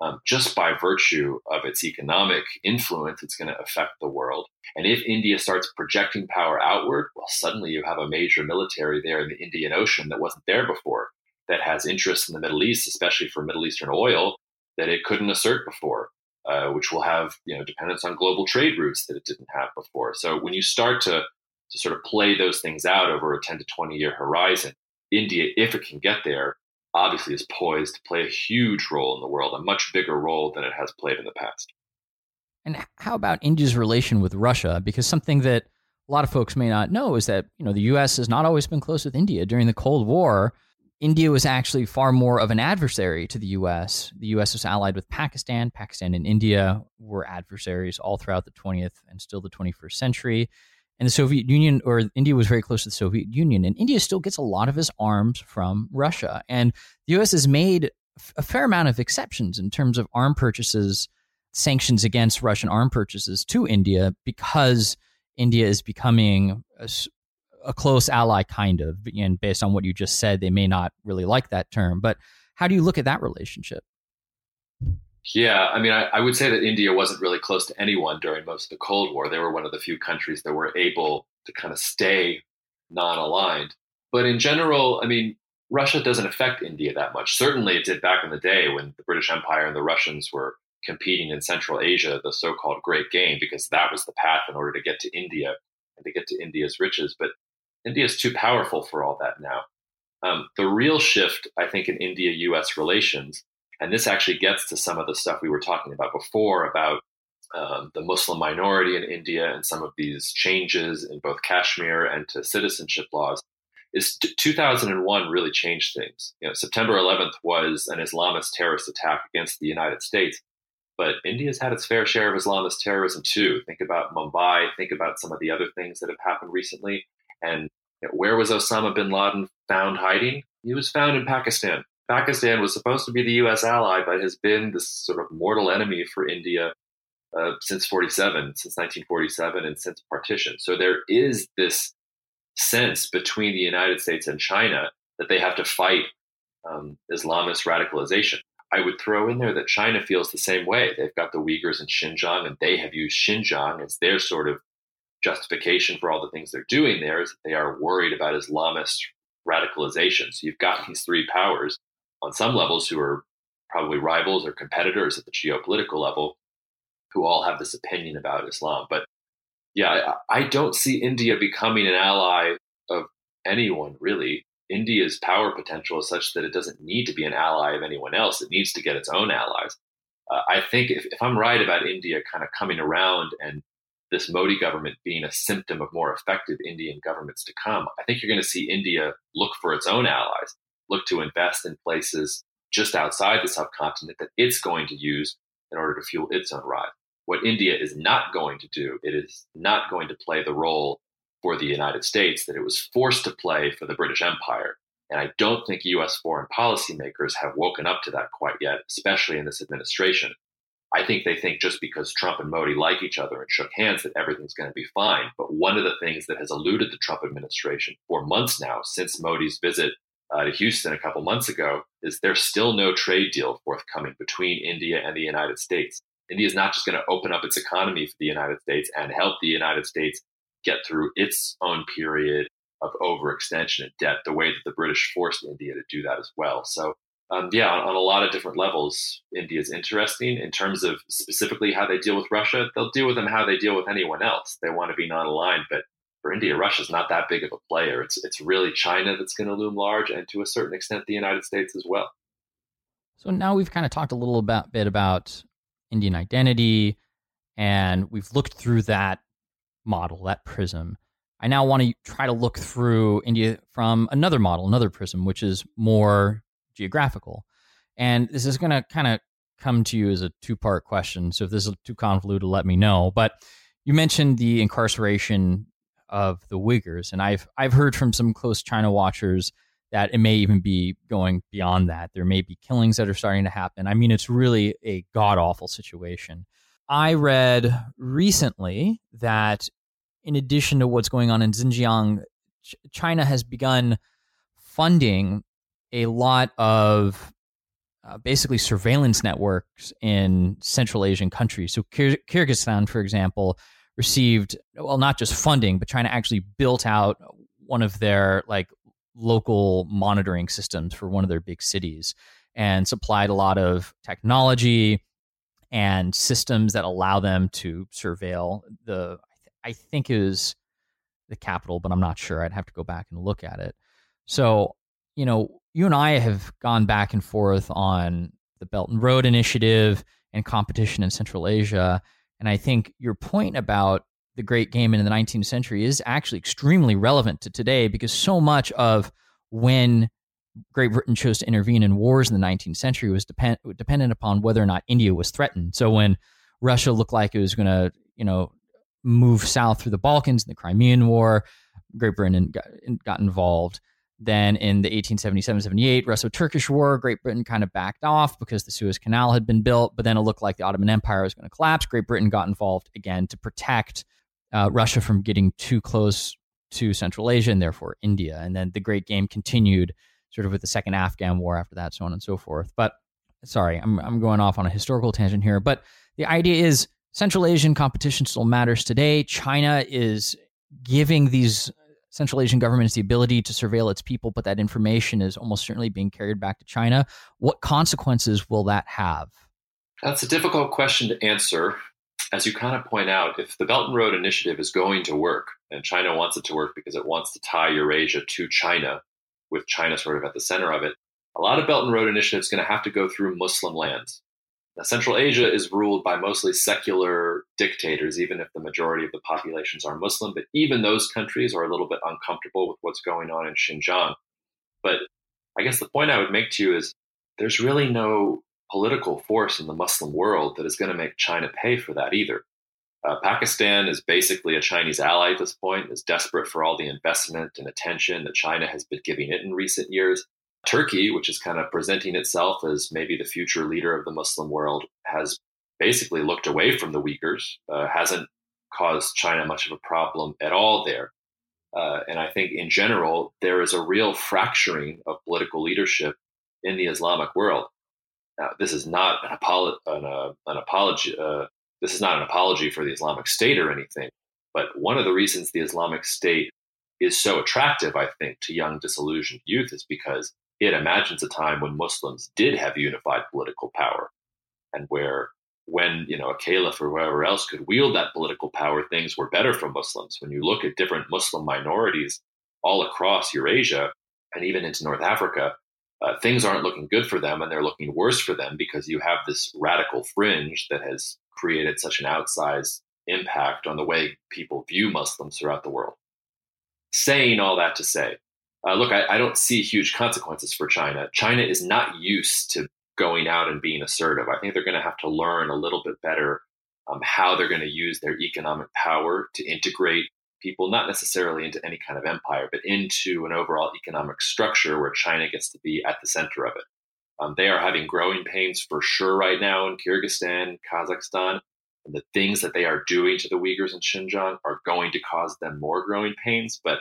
um, just by virtue of its economic influence, it's going to affect the world. And if India starts projecting power outward, well, suddenly you have a major military there in the Indian Ocean that wasn't there before, that has interests in the Middle East, especially for Middle Eastern oil, that it couldn't assert before. Uh, which will have you know dependence on global trade routes that it didn't have before. So when you start to to sort of play those things out over a 10 to 20 year horizon, India, if it can get there, obviously is poised to play a huge role in the world, a much bigger role than it has played in the past. And how about India's relation with Russia? Because something that a lot of folks may not know is that you know the U.S. has not always been close with India. During the Cold War, India was actually far more of an adversary to the U.S. The U.S. was allied with Pakistan. Pakistan and India were adversaries all throughout the 20th and still the 21st century. And the Soviet Union or India was very close to the Soviet Union, and India still gets a lot of its arms from Russia. And the U.S. has made a fair amount of exceptions in terms of arm purchases, sanctions against Russian arm purchases to India because India is becoming a close ally, kind of. And based on what you just said, they may not really like that term. But how do you look at that relationship? Yeah, I mean, I, I, would say that India wasn't really close to anyone during most of the Cold War. They were one of the few countries that were able to kind of stay non aligned. But in general, I mean, Russia doesn't affect India that much. Certainly, it did back in the day when the British Empire and the Russians were competing in Central Asia, the so called Great Game, because that was the path in order to get to India and to get to India's riches. But India is too powerful for all that now. Um, the real shift, I think, in India US relations, and this actually gets to some of the stuff we were talking about before about um, the Muslim minority in India and some of these changes in both Kashmir and to citizenship laws, is t- 2001 really changed things. You know, September 11th was an Islamist terrorist attack against the United States, but India's had its fair share of Islamist terrorism too. Think about Mumbai, think about some of the other things that have happened recently. And you know, where was Osama bin Laden found hiding? He was found in Pakistan. Pakistan was supposed to be the U.S. ally, but has been this sort of mortal enemy for India uh, since 47, since 1947, and since partition. So there is this sense between the United States and China that they have to fight um, Islamist radicalization. I would throw in there that China feels the same way. They've got the Uyghurs in Xinjiang, and they have used Xinjiang as their sort of justification for all the things they're doing there is that they are worried about Islamist radicalization. So you've got these three powers on some levels who are probably rivals or competitors at the geopolitical level who all have this opinion about Islam. But yeah, I, I don't see India becoming an ally of anyone really. India's power potential is such that it doesn't need to be an ally of anyone else. It needs to get its own allies. Uh, I think if, if I'm right about India kind of coming around and this Modi government being a symptom of more effective Indian governments to come, I think you're going to see India look for its own allies, look to invest in places just outside the subcontinent that it's going to use in order to fuel its own rise. What India is not going to do, it is not going to play the role for the United States that it was forced to play for the British Empire. And I don't think US foreign policymakers have woken up to that quite yet, especially in this administration. I think they think just because Trump and Modi like each other and shook hands that everything's going to be fine. But one of the things that has eluded the Trump administration for months now, since Modi's visit uh, to Houston a couple months ago, is there's still no trade deal forthcoming between India and the United States. India is not just going to open up its economy for the United States and help the United States get through its own period of overextension and debt, the way that the British forced India to do that as well. So, um, yeah, on, on, a lot of different levels, India is interesting in terms of specifically how they deal with Russia. They'll deal with them how they deal with anyone else. They want to be non-aligned, but for India, Russia's not that big of a player. It's it's really China that's going to loom large, and to a certain extent, the United States as well. So now we've kind of talked a little about, bit about Indian identity, and we've looked through that model, that prism. I now want to try to look through India from another model, another prism, which is more geographical. And this is going to kind of come to you as a two part question. So if this is too convoluted, let me know. But you mentioned the incarceration of the Uyghurs, and I've I've heard from some close China watchers that it may even be going beyond that. There may be killings that are starting to happen. I mean, it's really a god awful situation. I read recently that in addition to what's going on in Xinjiang, China has begun funding a lot of uh, basically surveillance networks in Central Asian countries. So Kyr- Kyrgyzstan, for example, received well not just funding, but China actually built out one of their like local monitoring systems for one of their big cities and supplied a lot of technology and systems that allow them to surveil the I think it was the capital, but I'm not sure. I'd have to go back and look at it. So, you know, you and I have gone back and forth on the Belt and Road Initiative and competition in Central Asia. And I think your point about the Great Game in the 19th century is actually extremely relevant to today because so much of when Great Britain chose to intervene in wars in the 19th century was depend, dependent upon whether or not India was threatened. So when Russia looked like it was going to, you know, move south through the Balkans in the Crimean War, Great Britain got, got involved. Then in the 1877-78 Russo-Turkish War, Great Britain kind of backed off because the Suez Canal had been built, but then it looked like the Ottoman Empire was going to collapse. Great Britain got involved again to protect uh, Russia from getting too close to Central Asia and therefore India. And then the Great Game continued sort of with the Second Afghan War after that, so on and so forth. But sorry, I'm I'm going off on a historical tangent here. But the idea is Central Asian competition still matters today. China is giving these Central Asian governments the ability to surveil its people, but that information is almost certainly being carried back to China. What consequences will that have? That's a difficult question to answer. As you kind of point out, if the Belt and Road Initiative is going to work, and China wants it to work because it wants to tie Eurasia to China, with China sort of at the center of it, a lot of Belt and Road Initiative is going to have to go through Muslim lands. Now, Central Asia is ruled by mostly secular dictators, even if the majority of the populations are Muslim. But even those countries are a little bit uncomfortable with what's going on in Xinjiang. But I guess the point I would make to you is there's really no political force in the Muslim world that is going to make China pay for that either. Uh, Pakistan is basically a Chinese ally at this point, is desperate for all the investment and attention that China has been giving it in recent years. Turkey, which is kind of presenting itself as maybe the future leader of the Muslim world, has basically looked away from the Uyghurs, uh, hasn't caused China much of a problem at all there. Uh, and I think in general, there is a real fracturing of political leadership in the Islamic world. Now, this is not an, apolo- an, uh, an apology. Uh, this is not an apology for the Islamic State or anything, but one of the reasons the Islamic State is so attractive, I think, to young disillusioned youth is because it imagines a time when Muslims did have unified political power and where when you know a caliph or whoever else could wield that political power, things were better for Muslims. When you look at different Muslim minorities all across Eurasia and even into North Africa, uh, things aren't looking good for them, and they're looking worse for them because you have this radical fringe that has created such an outsized impact on the way people view Muslims throughout the world. Saying all that to say, uh, look, I, I, don't see huge consequences for China. China is not used to going out and being assertive. I think they're going to have to learn a little bit better um, how they're going to use their economic power to integrate people, not necessarily into any kind of empire, but into an overall economic structure where China gets to be at the center of it. Um, they are having growing pains for sure right now in Kyrgyzstan, Kazakhstan. And the things that they are doing to the Uyghurs in Xinjiang are going to cause them more growing pains. But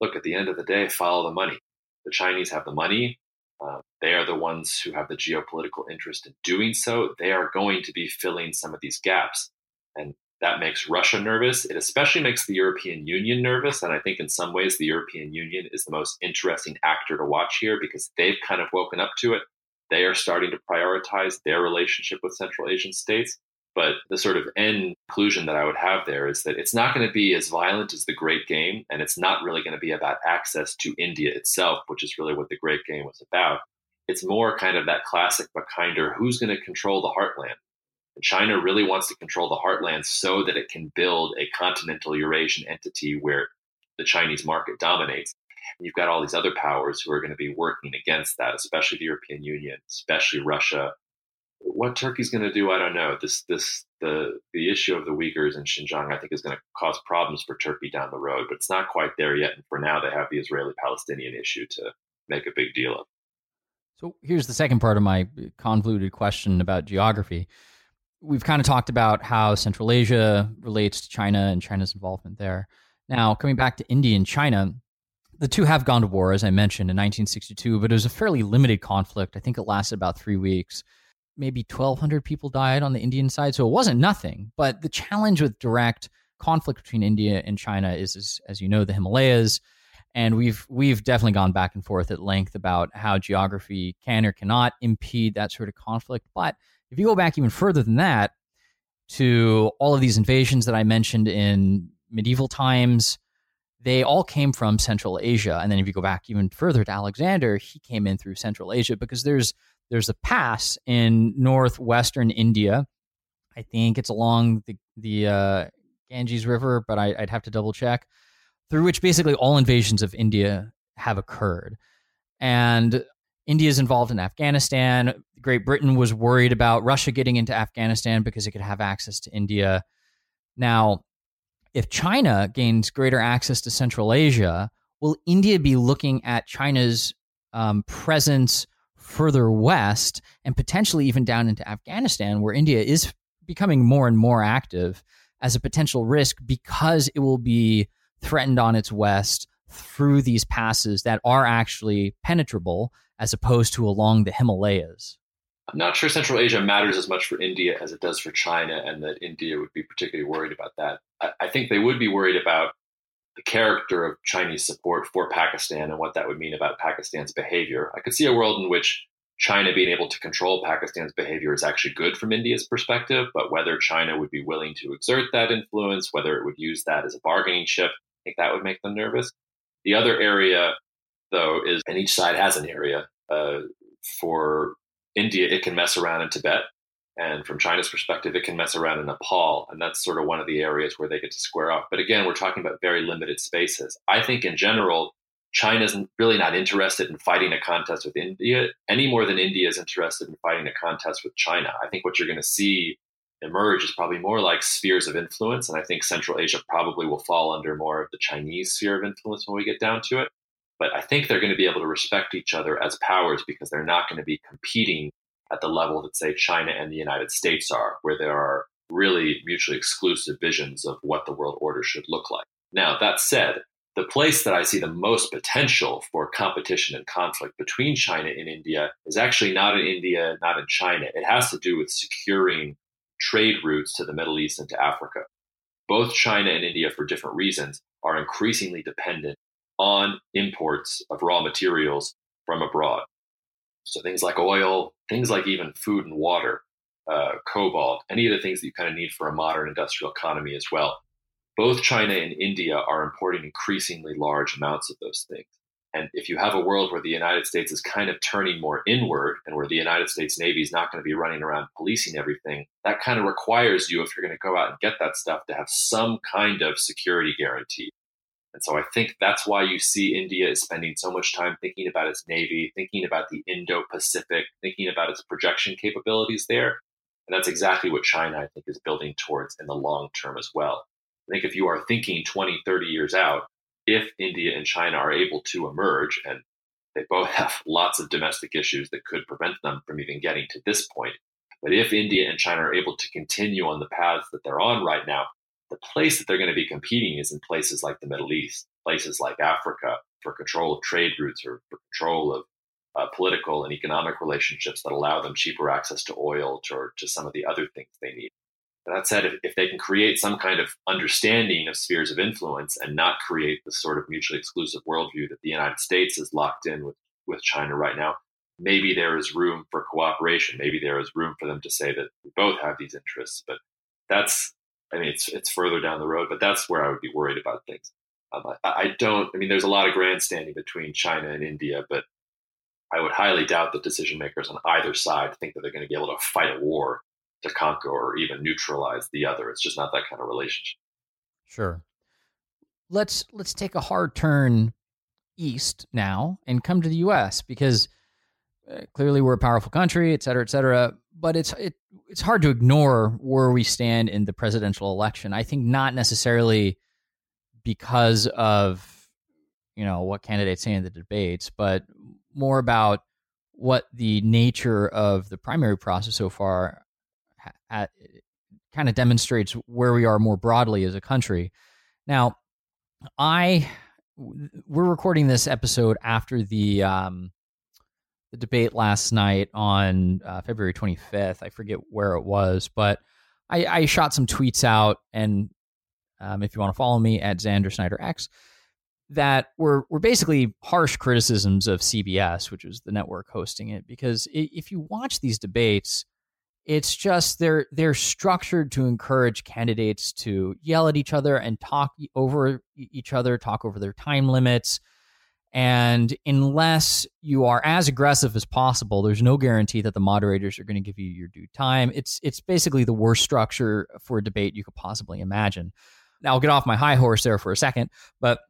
look, at the end of the day, follow the money. The Chinese have the money. Uh, they are the ones who have the geopolitical interest in doing so. They are going to be filling some of these gaps. And that makes Russia nervous. It especially makes the European Union nervous. And I think in some ways, the European Union is the most interesting actor to watch here because they've kind of woken up to it. They are starting to prioritize their relationship with Central Asian states. But the sort of end conclusion that I would have there is that it's not going to be as violent as the Great Game, and it's not really going to be about access to India itself, which is really what the Great Game was about. It's more kind of that classic but kinder who's going to control the heartland? And China really wants to control the heartland so that it can build a continental Eurasian entity where the Chinese market dominates. And you've got all these other powers who are going to be working against that, especially the European Union, especially Russia, what Turkey's going to do, I don't know. This this the the issue of the Uyghurs in Xinjiang, I think, is going to cause problems for Turkey down the road. But it's not quite there yet. And for now, they have the Israeli-Palestinian issue to make a big deal of. So here's the second part of my uh, convoluted question about geography. We've kind of talked about how Central Asia relates to China and China's involvement there. Now, coming back to India and China, the two have gone to war, as I mentioned, in 1962, but it was a fairly limited conflict. I think it lasted about three weeks maybe 1,200 people died on the Indian side. So it wasn't nothing. But the challenge with direct conflict between India and China is, is as you know, the Himalayas. And we've we've definitely gone back and forth at length about how geography can or cannot impede that sort of conflict. But if you go back even further than that to all of these invasions that I mentioned in medieval times, they all came from Central Asia. And then if you go back even further to Alexander, he came in through Central Asia because there's there's a pass in northwestern India. I think it's along the the uh, Ganges River, but I, would have to double check, through which basically all invasions of India have occurred. And India is involved in Afghanistan. Great Britain was worried about Russia getting into Afghanistan because it could have access to India. Now, if China gains greater access to Central Asia, will India be looking at China's um, presence further west and potentially even down into Afghanistan, where India is becoming more and more active as a potential risk because it will be threatened on its west through these passes that are actually penetrable as opposed to along the Himalayas. I'm not sure Central Asia matters as much for India as it does for China, and that India would be particularly worried about that. I, think they would be worried about the character of Chinese support for Pakistan and what that would mean about Pakistan's behavior. I could see a world in which China being able to control Pakistan's behavior is actually good from India's perspective, but whether China would be willing to exert that influence, whether it would use that as a bargaining chip, I think that would make them nervous. The other area, though, is, and each side has an area. Uh, for India, it can mess around in Tibet. And from China's perspective, it can mess around in Nepal. And that's sort of one of the areas where they get to square off. But again, we're talking about very limited spaces. I think in general, China's really not interested in fighting a contest with India any more than India is interested in fighting a contest with China. I think what you're going to see emerge is probably more like spheres of influence. And I think Central Asia probably will fall under more of the Chinese sphere of influence when we get down to it. But I think they're going to be able to respect each other as powers because they're not going to be competing at the level that, say, China and the United States are, where there are really mutually exclusive visions of what the world order should look like. Now, that said, the place that I see the most potential for competition and conflict between China and India is actually not in India, not in China. It has to do with securing trade routes to the Middle East and to Africa. Both China and India, for different reasons, are increasingly dependent on imports of raw materials from abroad. So things like oil, things like even food and water, uh, cobalt, any of the things that you kind of need for a modern industrial economy as well both China and India are importing increasingly large amounts of those things. And if you have a world where the United States is kind of turning more inward and where the United States Navy is not going to be running around policing everything, that kind of requires you, if you're going to go out and get that stuff, to have some kind of security guarantee. And so I think that's why you see India is spending so much time thinking about its Navy, thinking about the Indo Pacific, thinking about its projection capabilities there. And that's exactly what China, I think, is building towards in the long term as well. I think if you are thinking 20, 30 years out, if India and China are able to emerge, and they both have lots of domestic issues that could prevent them from even getting to this point, but if India and China are able to continue on the paths that they're on right now, the place that they're going to be competing is in places like the Middle East, places like Africa for control of trade routes or for control of uh, political and economic relationships that allow them cheaper access to oil or to some of the other things they need. That said, if, if they can create some kind of understanding of spheres of influence and not create the sort of mutually exclusive worldview that the United States is locked in with, with China right now, maybe there is room for cooperation. Maybe there is room for them to say that we both have these interests. But that's, I mean, it's it's further down the road. But that's where I would be worried about things. Um, I, I don't. I mean, there's a lot of grandstanding between China and India, but I would highly doubt that decision makers on either side think that they're going to be able to fight a war to conquer or even neutralize the other. It's just not that kind of relationship. Sure. Let's let's take a hard turn east now and come to the U.S. because uh, clearly we're a powerful country, et cetera, et cetera. But it's it it's hard to ignore where we stand in the presidential election. I think not necessarily because of you know what candidates say in the debates, but more about what the nature of the primary process so far at, kind of demonstrates where we are more broadly as a country. Now, I we're recording this episode after the um, the debate last night on uh, February 25th. I forget where it was, but I, I shot some tweets out, and um, if you want to follow me at Xander Snyder X, that were were basically harsh criticisms of CBS, which was the network hosting it. Because if you watch these debates, it's just they're they're structured to encourage candidates to yell at each other and talk over each other, talk over their time limits. And unless you are as aggressive as possible, there's no guarantee that the moderators are going to give you your due time. It's it's basically the worst structure for a debate you could possibly imagine. Now I'll get off my high horse there for a second, but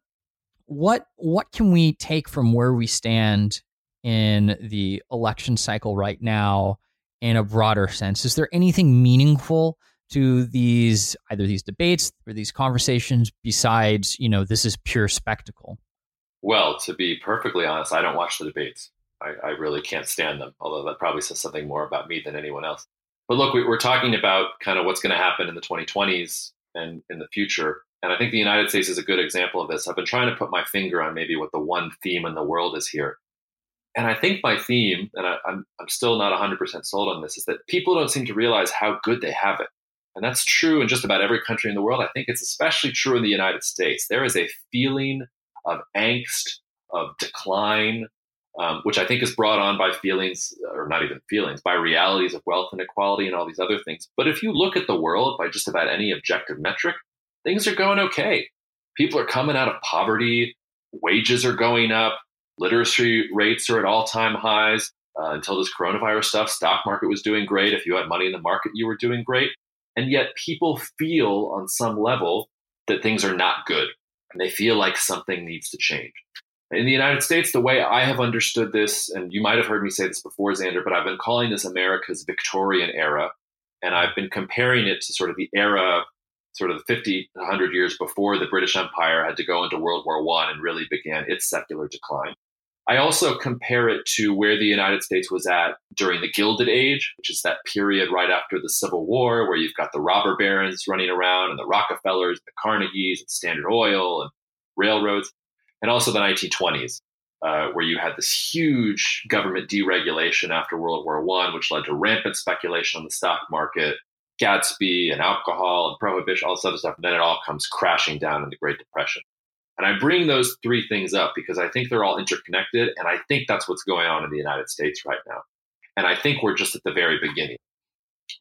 what what can we take from where we stand in the election cycle right now in a broader sense? Is there anything meaningful to these either these debates or these conversations besides, you know, this is pure spectacle? Well, to be perfectly honest, I don't watch the debates. I, I, really can't stand them, although that probably says something more about me than anyone else. But look, we, are talking about kind of what's going to happen in the 2020s and in the future. And I think the United States is a good example of this. I've been trying to put my finger on maybe what the one theme in the world is here. And I think my theme, and I, I'm, I'm still not 100% sold on this, is that people don't seem to realize how good they have it. And that's true in just about every country in the world. I think it's especially true in the United States. There is a feeling of angst, of decline, um, which I think is brought on by feelings, or not even feelings, by realities of wealth inequality and all these other things. But if you look at the world by just about any objective metric, things are going okay. People are coming out of poverty, wages are going up, literacy rates are at all time highs. Uh, until this coronavirus stuff, stock market was doing great. If you had money in the market, you were doing great. And yet people feel on some level that things are not good and they feel like something needs to change. In the United States, the way I have understood this, and you might have heard me say this before, Xander, but I've been calling this America's Victorian era. And I've been comparing it to sort of the era, sort of the 50, 100 years before the British Empire had to go into World War I and really began its secular decline. I also compare it to where the United States was at during the Gilded Age, which is that period right after the Civil War, where you've got the robber barons running around and the Rockefellers, the Carnegies, and Standard Oil and railroads, and also the 1920s, uh, where you had this huge government deregulation after World War I, which led to rampant speculation on the stock market, Gatsby and alcohol and prohibition, all this other stuff. And then it all comes crashing down in the Great Depression. And I bring those three things up because I think they're all interconnected. And I think that's what's going on in the United States right now. And I think we're just at the very beginning.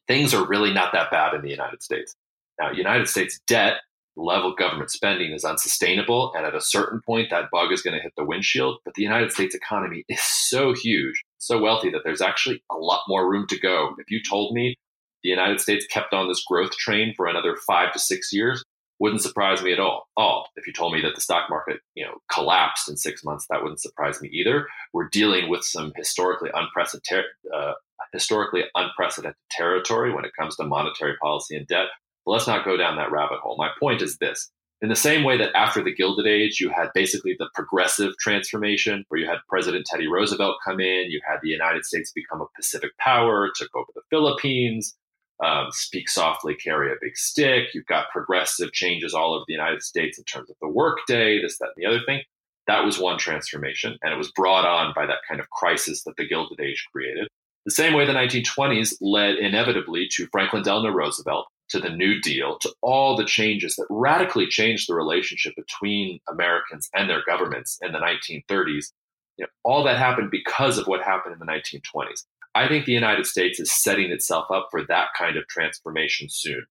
Things are really not that bad in the United States. Now, United States debt, level government spending is unsustainable. And at a certain point, that bug is going to hit the windshield. But the United States economy is so huge, so wealthy that there's actually a lot more room to go. If you told me the United States kept on this growth train for another five to six years, wouldn't surprise me at all. All if you told me that the stock market, you know, collapsed in six months, that wouldn't surprise me either. We're dealing with some historically unprecedented, uh, historically unprecedented territory when it comes to monetary policy and debt. But let's not go down that rabbit hole. My point is this: in the same way that after the Gilded Age, you had basically the progressive transformation, where you had President Teddy Roosevelt come in, you had the United States become a Pacific power, took over the Philippines um, speak softly, carry a big stick. You've got progressive changes all over the United States in terms of the workday, this, that, and the other thing. That was one transformation, and it was brought on by that kind of crisis that the Gilded Age created. The same way the 1920s led inevitably to Franklin Delano Roosevelt, to the New Deal, to all the changes that radically changed the relationship between Americans and their governments in the 1930s. You know, all that happened because of what happened in the 1920s. I think the United States is setting itself up for that kind of transformation soon.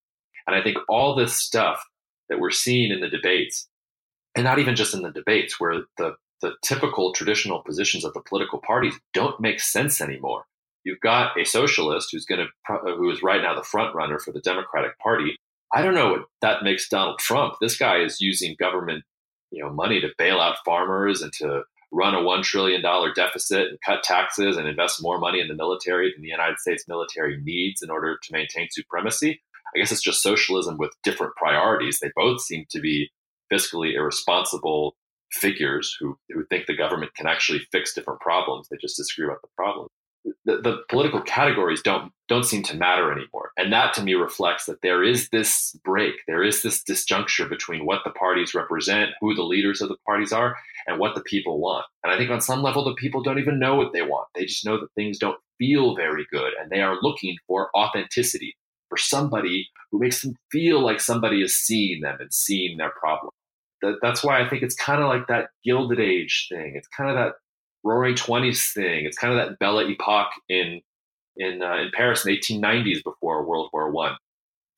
And I think all this stuff that we're seeing in the debates, and not even just in the debates, where the, the typical traditional positions of the political parties don't make sense anymore. You've got a socialist who's going to, who is right now the front runner for the Democratic Party. I don't know what that makes Donald Trump. This guy is using government, you know, money to bail out farmers and to run a $1 trillion deficit and cut taxes and invest more money in the military than the United States military needs in order to maintain supremacy. I guess it's just socialism with different priorities. They both seem to be fiscally irresponsible figures who, who think the government can actually fix different problems. They just disagree about the problem the, the, political categories don't don't seem to matter anymore. And that to me reflects that there is this break. There is this disjuncture between what the parties represent who the leaders of the parties are and what the people want. And i think on some level the people don't even know what they want. They just know that things don't feel very good and they are looking for authenticity for somebody who makes them feel like somebody is seeing them and seeing their problem. That, that's why i think it's kind of like that gilded age thing. It's kind of that roaring 20s thing. It's kind of that Belle Epoque in in uh, in Paris in the 1890s before World War One.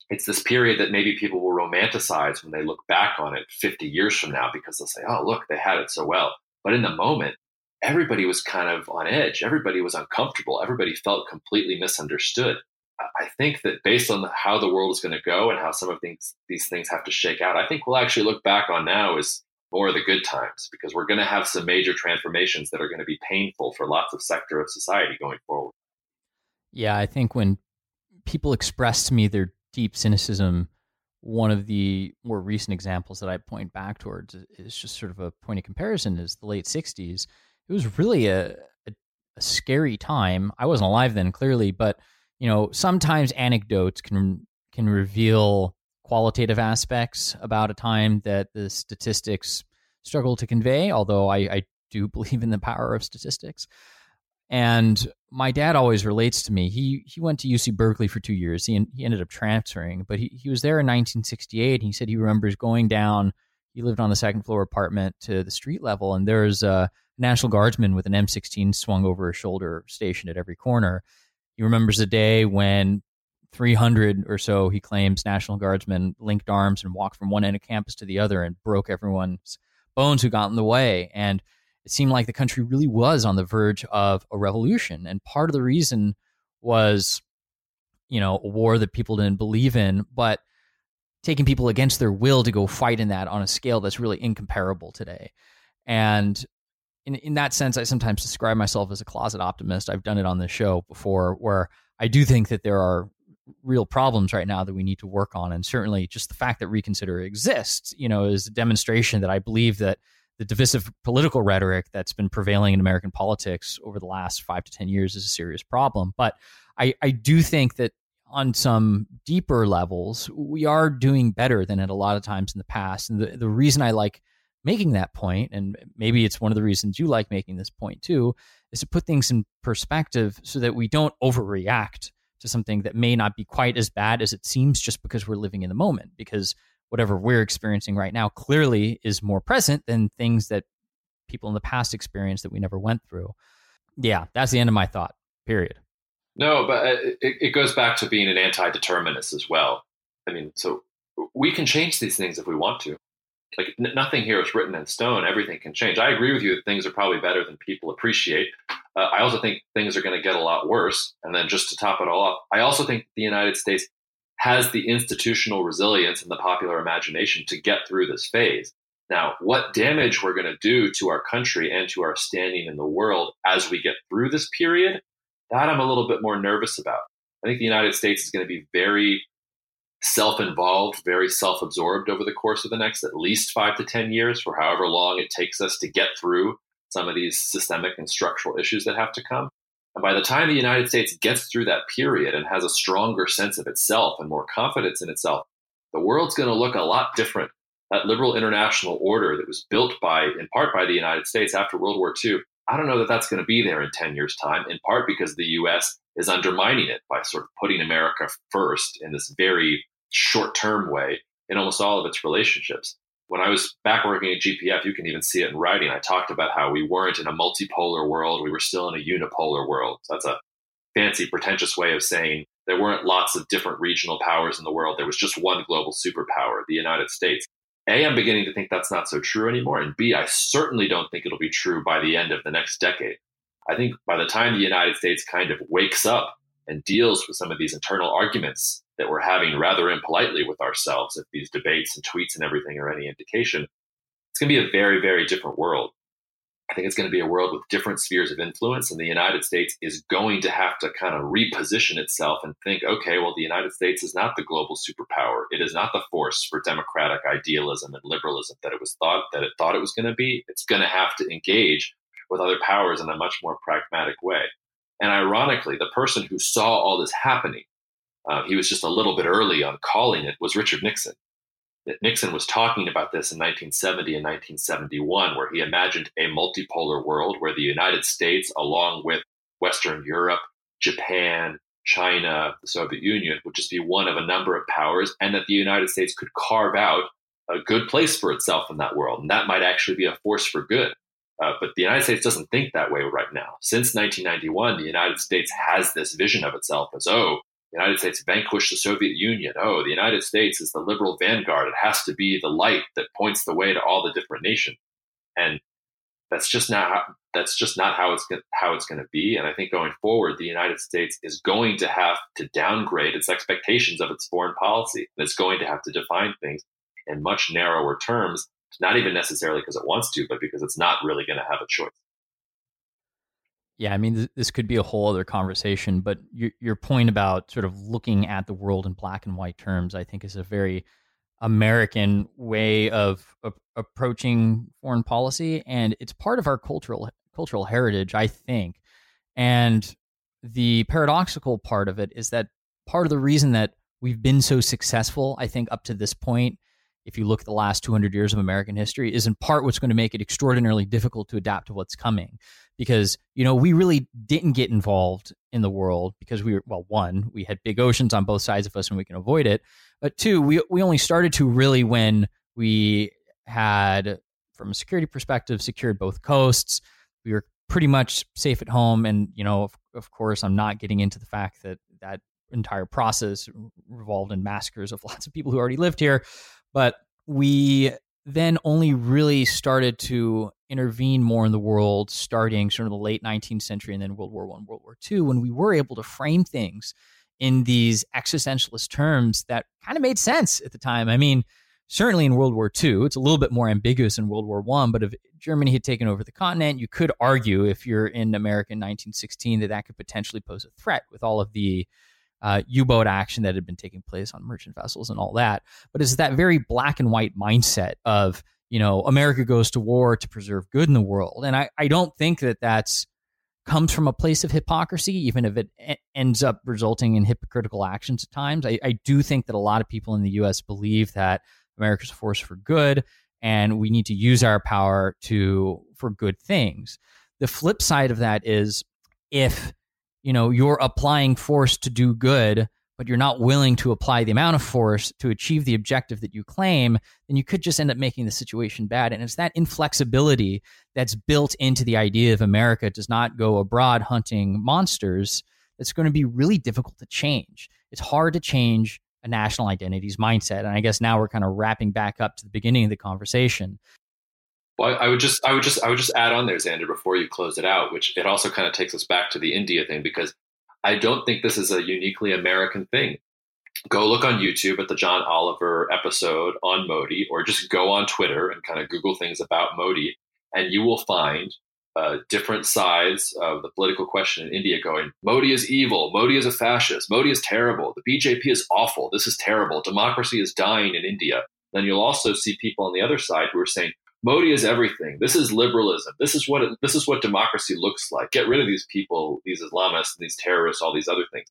It's this period that maybe people will romanticize when they look back on it 50 years from now because they'll say, "Oh, look, they had it so well." But in the moment, everybody was kind of on edge. Everybody was uncomfortable. Everybody felt completely misunderstood. I think that based on how the world is going to go and how some of things, these things have to shake out, I think we'll actually look back on now as more of the good times because we're going to have some major transformations that are going to be painful for lots of sector of society going forward. Yeah, I think when people express to me their deep cynicism, one of the more recent examples that I point back towards is just sort of a point of comparison is the late 60s. It was really a, a, a scary time. I wasn't alive then, clearly, but you know, sometimes anecdotes can can reveal qualitative aspects about a time that the statistics struggle to convey, although I, I do believe in the power of statistics. And my dad always relates to me. He he went to UC Berkeley for two years. He he ended up transferring, but he, he was there in 1968. And He said he remembers going down. He lived on the second floor apartment to the street level, and there's a National Guardsman with an M16 swung over his shoulder, stationed at every corner. He remembers the day when 300 or so, he claims, National Guardsmen linked arms and walked from one end of campus to the other and broke everyone's bones who got in the way. And it seemed like the country really was on the verge of a revolution. And part of the reason was, you know, a war that people didn't believe in, but taking people against their will to go fight in that on a scale that's really incomparable today. And in, in that sense, I sometimes describe myself as a closet optimist. I've done it on the show before, where I do think that there are real problems right now that we need to work on. And certainly just the fact that Reconsider exists, you know, is a demonstration that I believe that the divisive political rhetoric that's been prevailing in American politics over the last five to 10 years is a serious problem. But I, I do think that on some deeper levels, we are doing better than at a lot of times in the past. And the, the reason I like making that point, and maybe it's one of the reasons you like making this point too, is to put things in perspective so that we don't overreact to something that may not be quite as bad as it seems just because we're living in the moment. Because whatever we're experiencing right now clearly is more present than things that people in the past experienced that we never went through. Yeah, that's the end of my thought, period. No, but uh, it, it goes back to being an anti determinist as well. I mean, so we can change these things if we want to like n- nothing here is written in stone. Everything can change. I agree with you that things are probably better than people appreciate. Uh, I also think things are going to get a lot worse. And then just to top it all off, I also think the United States has the institutional resilience and the popular imagination to get through this phase. Now, what damage we're going to do to our country and to our standing in the world as we get through this period, that I'm a little bit more nervous about. I think the United States is going to be very self involved, very self absorbed over the course of the next at least five to 10 years, for however long it takes us to get through some of these systemic and structural issues that have to come. And by the time the United States gets through that period and has a stronger sense of itself and more confidence in itself, the world's going to look a lot different. That liberal international order that was built by, in part by the United States after World War II, I don't know that that's going to be there in 10 years' time, in part because the US is undermining it by sort of putting America first in this very short term way in almost all of its relationships. When I was back working at GPF, you can even see it in writing. I talked about how we weren't in a multipolar world, we were still in a unipolar world. That's a fancy, pretentious way of saying there weren't lots of different regional powers in the world. There was just one global superpower, the United States. A, I'm beginning to think that's not so true anymore. And B, I certainly don't think it'll be true by the end of the next decade. I think by the time the United States kind of wakes up and deals with some of these internal arguments that we're having rather impolitely with ourselves, if these debates and tweets and everything are any indication, it's going to be a very, very different world. I think it's going to be a world with different spheres of influence, and the United States is going to have to kind of reposition itself and think, okay, well, the United States is not the global superpower. It is not the force for democratic idealism and liberalism that it was thought that it thought it was going to be. It's going to have to engage with other powers in a much more pragmatic way. And ironically, the person who saw all this happening, uh, he was just a little bit early on calling it, was Richard Nixon. Nixon was talking about this in 1970 and 1971, where he imagined a multipolar world where the United States, along with Western Europe, Japan, China, the Soviet Union, would just be one of a number of powers, and that the United States could carve out a good place for itself in that world. And that might actually be a force for good. Uh, but the United States doesn't think that way right now. Since 1991, the United States has this vision of itself as, oh, the United States vanquished the Soviet Union. Oh, the United States is the liberal vanguard. It has to be the light that points the way to all the different nations. And That's just not how, that's just not how it's how it's going to be. And I think going forward, the United States is going to have to downgrade its expectations of its foreign policy. It's going to have to define things in much narrower terms, not even necessarily because it wants to, but because it's not really going to have a choice. Yeah, I mean, th- this could be a whole other conversation, but your, your point about sort of looking at the world in black and white terms, I think, is a very American way of, of approaching foreign policy, and it's part of our cultural cultural heritage, I think. And the paradoxical part of it is that part of the reason that we've been so successful, I think, up to this point, if you look at the last 200 years of American history, is in part what's going to make it extraordinarily difficult to adapt to what's coming. Because, you know, we really didn't get involved in the world because we were, well, one, we had big oceans on both sides of us and we can avoid it. But two, we, we only started to really when we had, from a security perspective, secured both coasts. We were pretty much safe at home. And, you know, of, of course, I'm not getting into the fact that that entire process revolved in massacres of lots of people who already lived here. But we then only really started to intervene more in the world starting sort of the late 19th century and then World War One, World War Two, when we were able to frame things in these existentialist terms that kind of made sense at the time. I mean, certainly in World War II, it's a little bit more ambiguous in World War One. But if Germany had taken over the continent, you could argue, if you're in America in 1916, that that could potentially pose a threat with all of the uh, U-boat action that had been taking place on merchant vessels and all that. But it's that very black and white mindset of you know America goes to war to preserve good in the world, and I I don't think that that's comes from a place of hypocrisy, even if it ends up resulting in hypocritical actions at times. I, I do think that a lot of people in the U.S. believe that America's a force for good, and we need to use our power to for good things. The flip side of that is if you know you're applying force to do good but you're not willing to apply the amount of force to achieve the objective that you claim, then you could just end up making the situation bad. And it's that inflexibility that's built into the idea of America does not go abroad hunting monsters that's going to be really difficult to change. It's hard to change a national identity's mindset. And I guess now we're kind of wrapping back up to the beginning of the conversation. Well, I would just, I would just, I would just add on there, Xander, before you close it out, which it also kind of takes us back to the India thing because I don't think this is a uniquely American thing. Go look on YouTube at the John Oliver episode on Modi, or just go on Twitter and kind of Google things about Modi, and you will find uh, different sides of the political question in India going, Modi is evil, Modi is a fascist, Modi is terrible, the BJP is awful, this is terrible, democracy is dying in India. Then you'll also see people on the other side who are saying, Modi is everything. This is liberalism. This is what it, this is what democracy looks like. Get rid of these people, these Islamists, these terrorists, all these other things.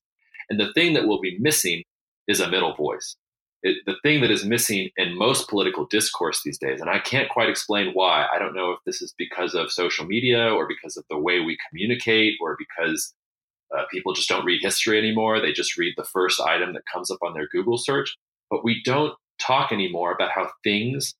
And the thing that will be missing is a middle voice. It, the thing that is missing in most political discourse these days, and I can't quite explain why. I don't know if this is because of social media or because of the way we communicate or because uh, people just don't read history anymore. They just read the first item that comes up on their Google search. But we don't talk anymore about how things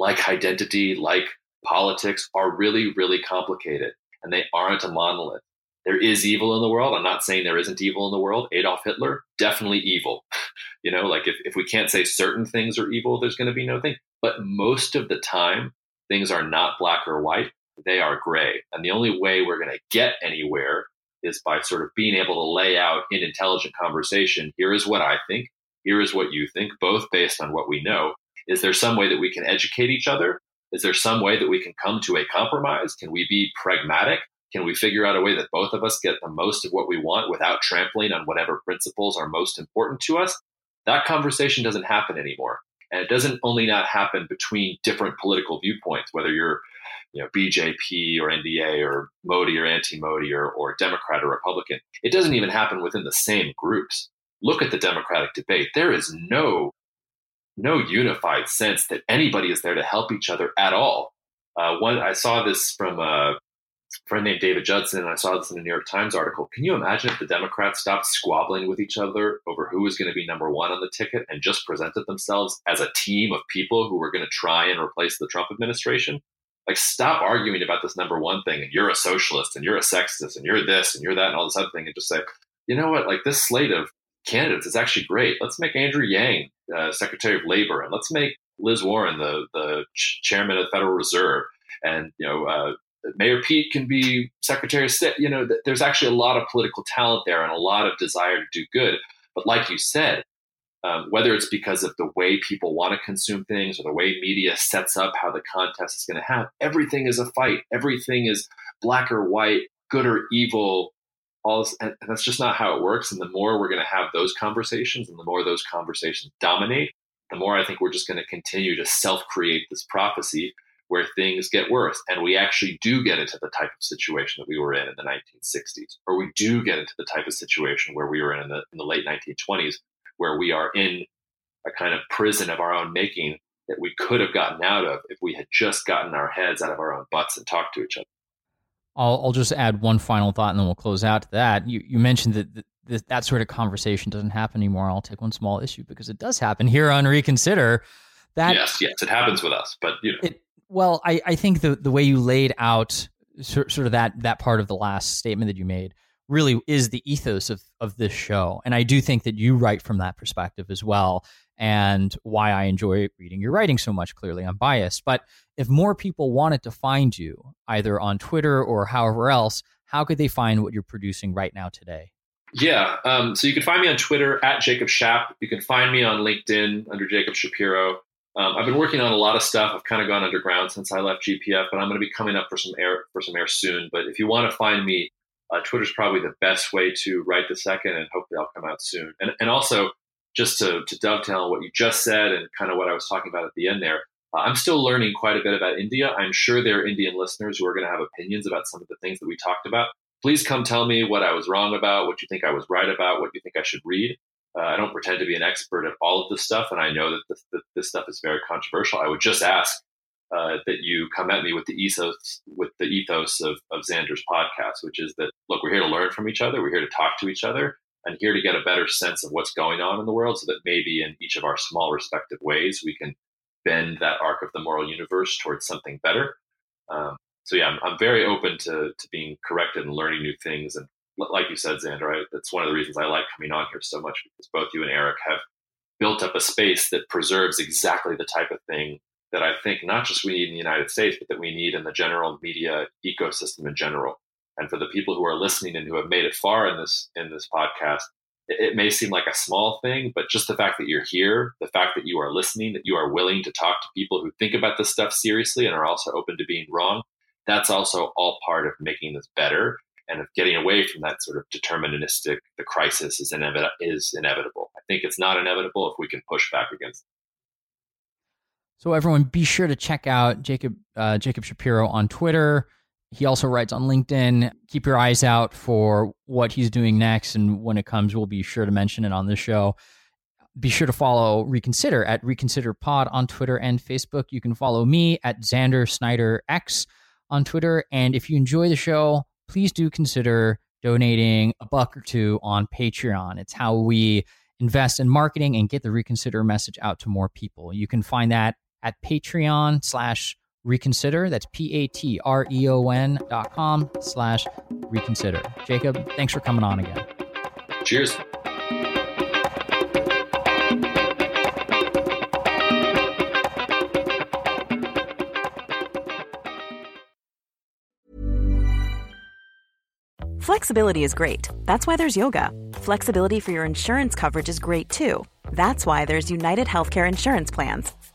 like identity, like politics are really, really complicated and they aren't a monolith. There is evil in the world. I'm not saying there isn't evil in the world. Adolf Hitler, definitely evil. you know, like if, if we can't say certain things are evil, there's going to be no thing. But most of the time, things are not black or white, they are gray. And the only way we're going to get anywhere is by sort of being able to lay out in intelligent conversation here is what I think, here is what you think, both based on what we know, is there some way that we can educate each other? Is there some way that we can come to a compromise? Can we be pragmatic? Can we figure out a way that both of us get the most of what we want without trampling on whatever principles are most important to us? That conversation doesn't happen anymore. And it doesn't only not happen between different political viewpoints, whether you're you know, BJP or NDA or Modi or anti-Modi or, or Democrat or Republican. It doesn't even happen within the same groups. Look at the Democratic debate. There is no no unified sense that anybody is there to help each other at all. Uh, one, I saw this from a friend named David Judson, and I saw this in a New York Times article. Can you imagine if the Democrats stopped squabbling with each other over who was going to be number one on the ticket and just presented themselves as a team of people who were going to try and replace the Trump administration? Like, stop arguing about this number one thing, and you're a socialist, and you're a sexist, and you're this, and you're that, and all this other thing, and just say, you know what, like this slate of candidates It's actually great. Let's make Andrew Yang uh, Secretary of Labor, and let's make Liz Warren the the ch- chairman of the Federal Reserve. and you know uh, Mayor Pete can be Secretary of State. You know, there's actually a lot of political talent there and a lot of desire to do good. But like you said, um, whether it's because of the way people want to consume things or the way media sets up how the contest is going to have, everything is a fight. Everything is black or white, good or evil. All this, and that's just not how it works. And the more we're going to have those conversations, and the more those conversations dominate, the more I think we're just going to continue to self-create this prophecy where things get worse. And we actually do get into the type of situation that we were in in the 1960s, or we do get into the type of situation where we were in in the, in the late 1920s, where we are in a kind of prison of our own making that we could have gotten out of if we had just gotten our heads out of our own butts and talked to each other. I'll, I'll just add one final thought and then we'll close out to that. You, you mentioned that that, that sort of conversation doesn't happen anymore. I'll take one small issue because it does happen here on Reconsider. That yes, yes, it happens with us, but you know. It, well, I, I think the the way you laid out sort, sort of that that part of the last statement that you made really is the ethos of of this show, and I do think that you write from that perspective as well, and why I enjoy reading your writing so much. Clearly, I'm biased, but if more people wanted to find you either on Twitter or however else, how could they find what you're producing right now today? Yeah, um, so you can find me on Twitter at Jacob Shap. You can find me on LinkedIn under Jacob Shapiro. Um, I've been working on a lot of stuff. I've kind of gone underground since I left GPF, but I'm going to be coming up for some air for some air soon. But if you want to find me, uh, Twitter's probably the best way to write the second, and hopefully I'll come out soon. And and also just to, to dovetail on what you just said and kind of what I was talking about at the end there, uh, I'm still learning quite a bit about India. I'm sure there are Indian listeners who are going to have opinions about some of the things that we talked about. Please come tell me what I was wrong about, what you think I was right about, what you think I should read. Uh, I don't pretend to be an expert at all of this stuff, and I know that this, this stuff is very controversial. I would just ask uh, that you come at me with the ethos with the ethos of, of Xander's podcast, which is that look, we're here to learn from each other, we're here to talk to each other, and here to get a better sense of what's going on in the world, so that maybe in each of our small respective ways we can bend that arc of the moral universe towards something better. Um, so yeah, I'm, I'm very open to to being corrected and learning new things and like you said, Xander, I, that's one of the reasons I like coming on here so much because both you and Eric have built up a space that preserves exactly the type of thing that I think not just we need in the United States, but that we need in the general media ecosystem in general. And for the people who are listening and who have made it far in this in this podcast, it, it may seem like a small thing, but just the fact that you're here, the fact that you are listening, that you are willing to talk to people who think about this stuff seriously and are also open to being wrong, that's also all part of making this better and of getting away from that sort of deterministic, the crisis is, is inevitable. I think it's not inevitable if we can push back against it. So everyone, be sure to check out Jacob uh, Jacob Shapiro on Twitter. He also writes on LinkedIn. Keep your eyes out for what he's doing next, and when it comes, we'll be sure to mention it on the show. Be sure to follow Reconsider at Reconsider Pod on Twitter and Facebook. You can follow me at Xander Snyder X on Twitter, and if you enjoy the show, please do consider donating a buck or two on Patreon. It's how we invest in marketing and get the Reconsider message out to more people. You can find that at Patreon slash reconsider. That's P A T R E O N dot com slash reconsider. Jacob, thanks for coming on again. Cheers. Flexibility is great. That's why there's yoga. Flexibility for your insurance coverage is great too. That's why there's United Healthcare Insurance Plans.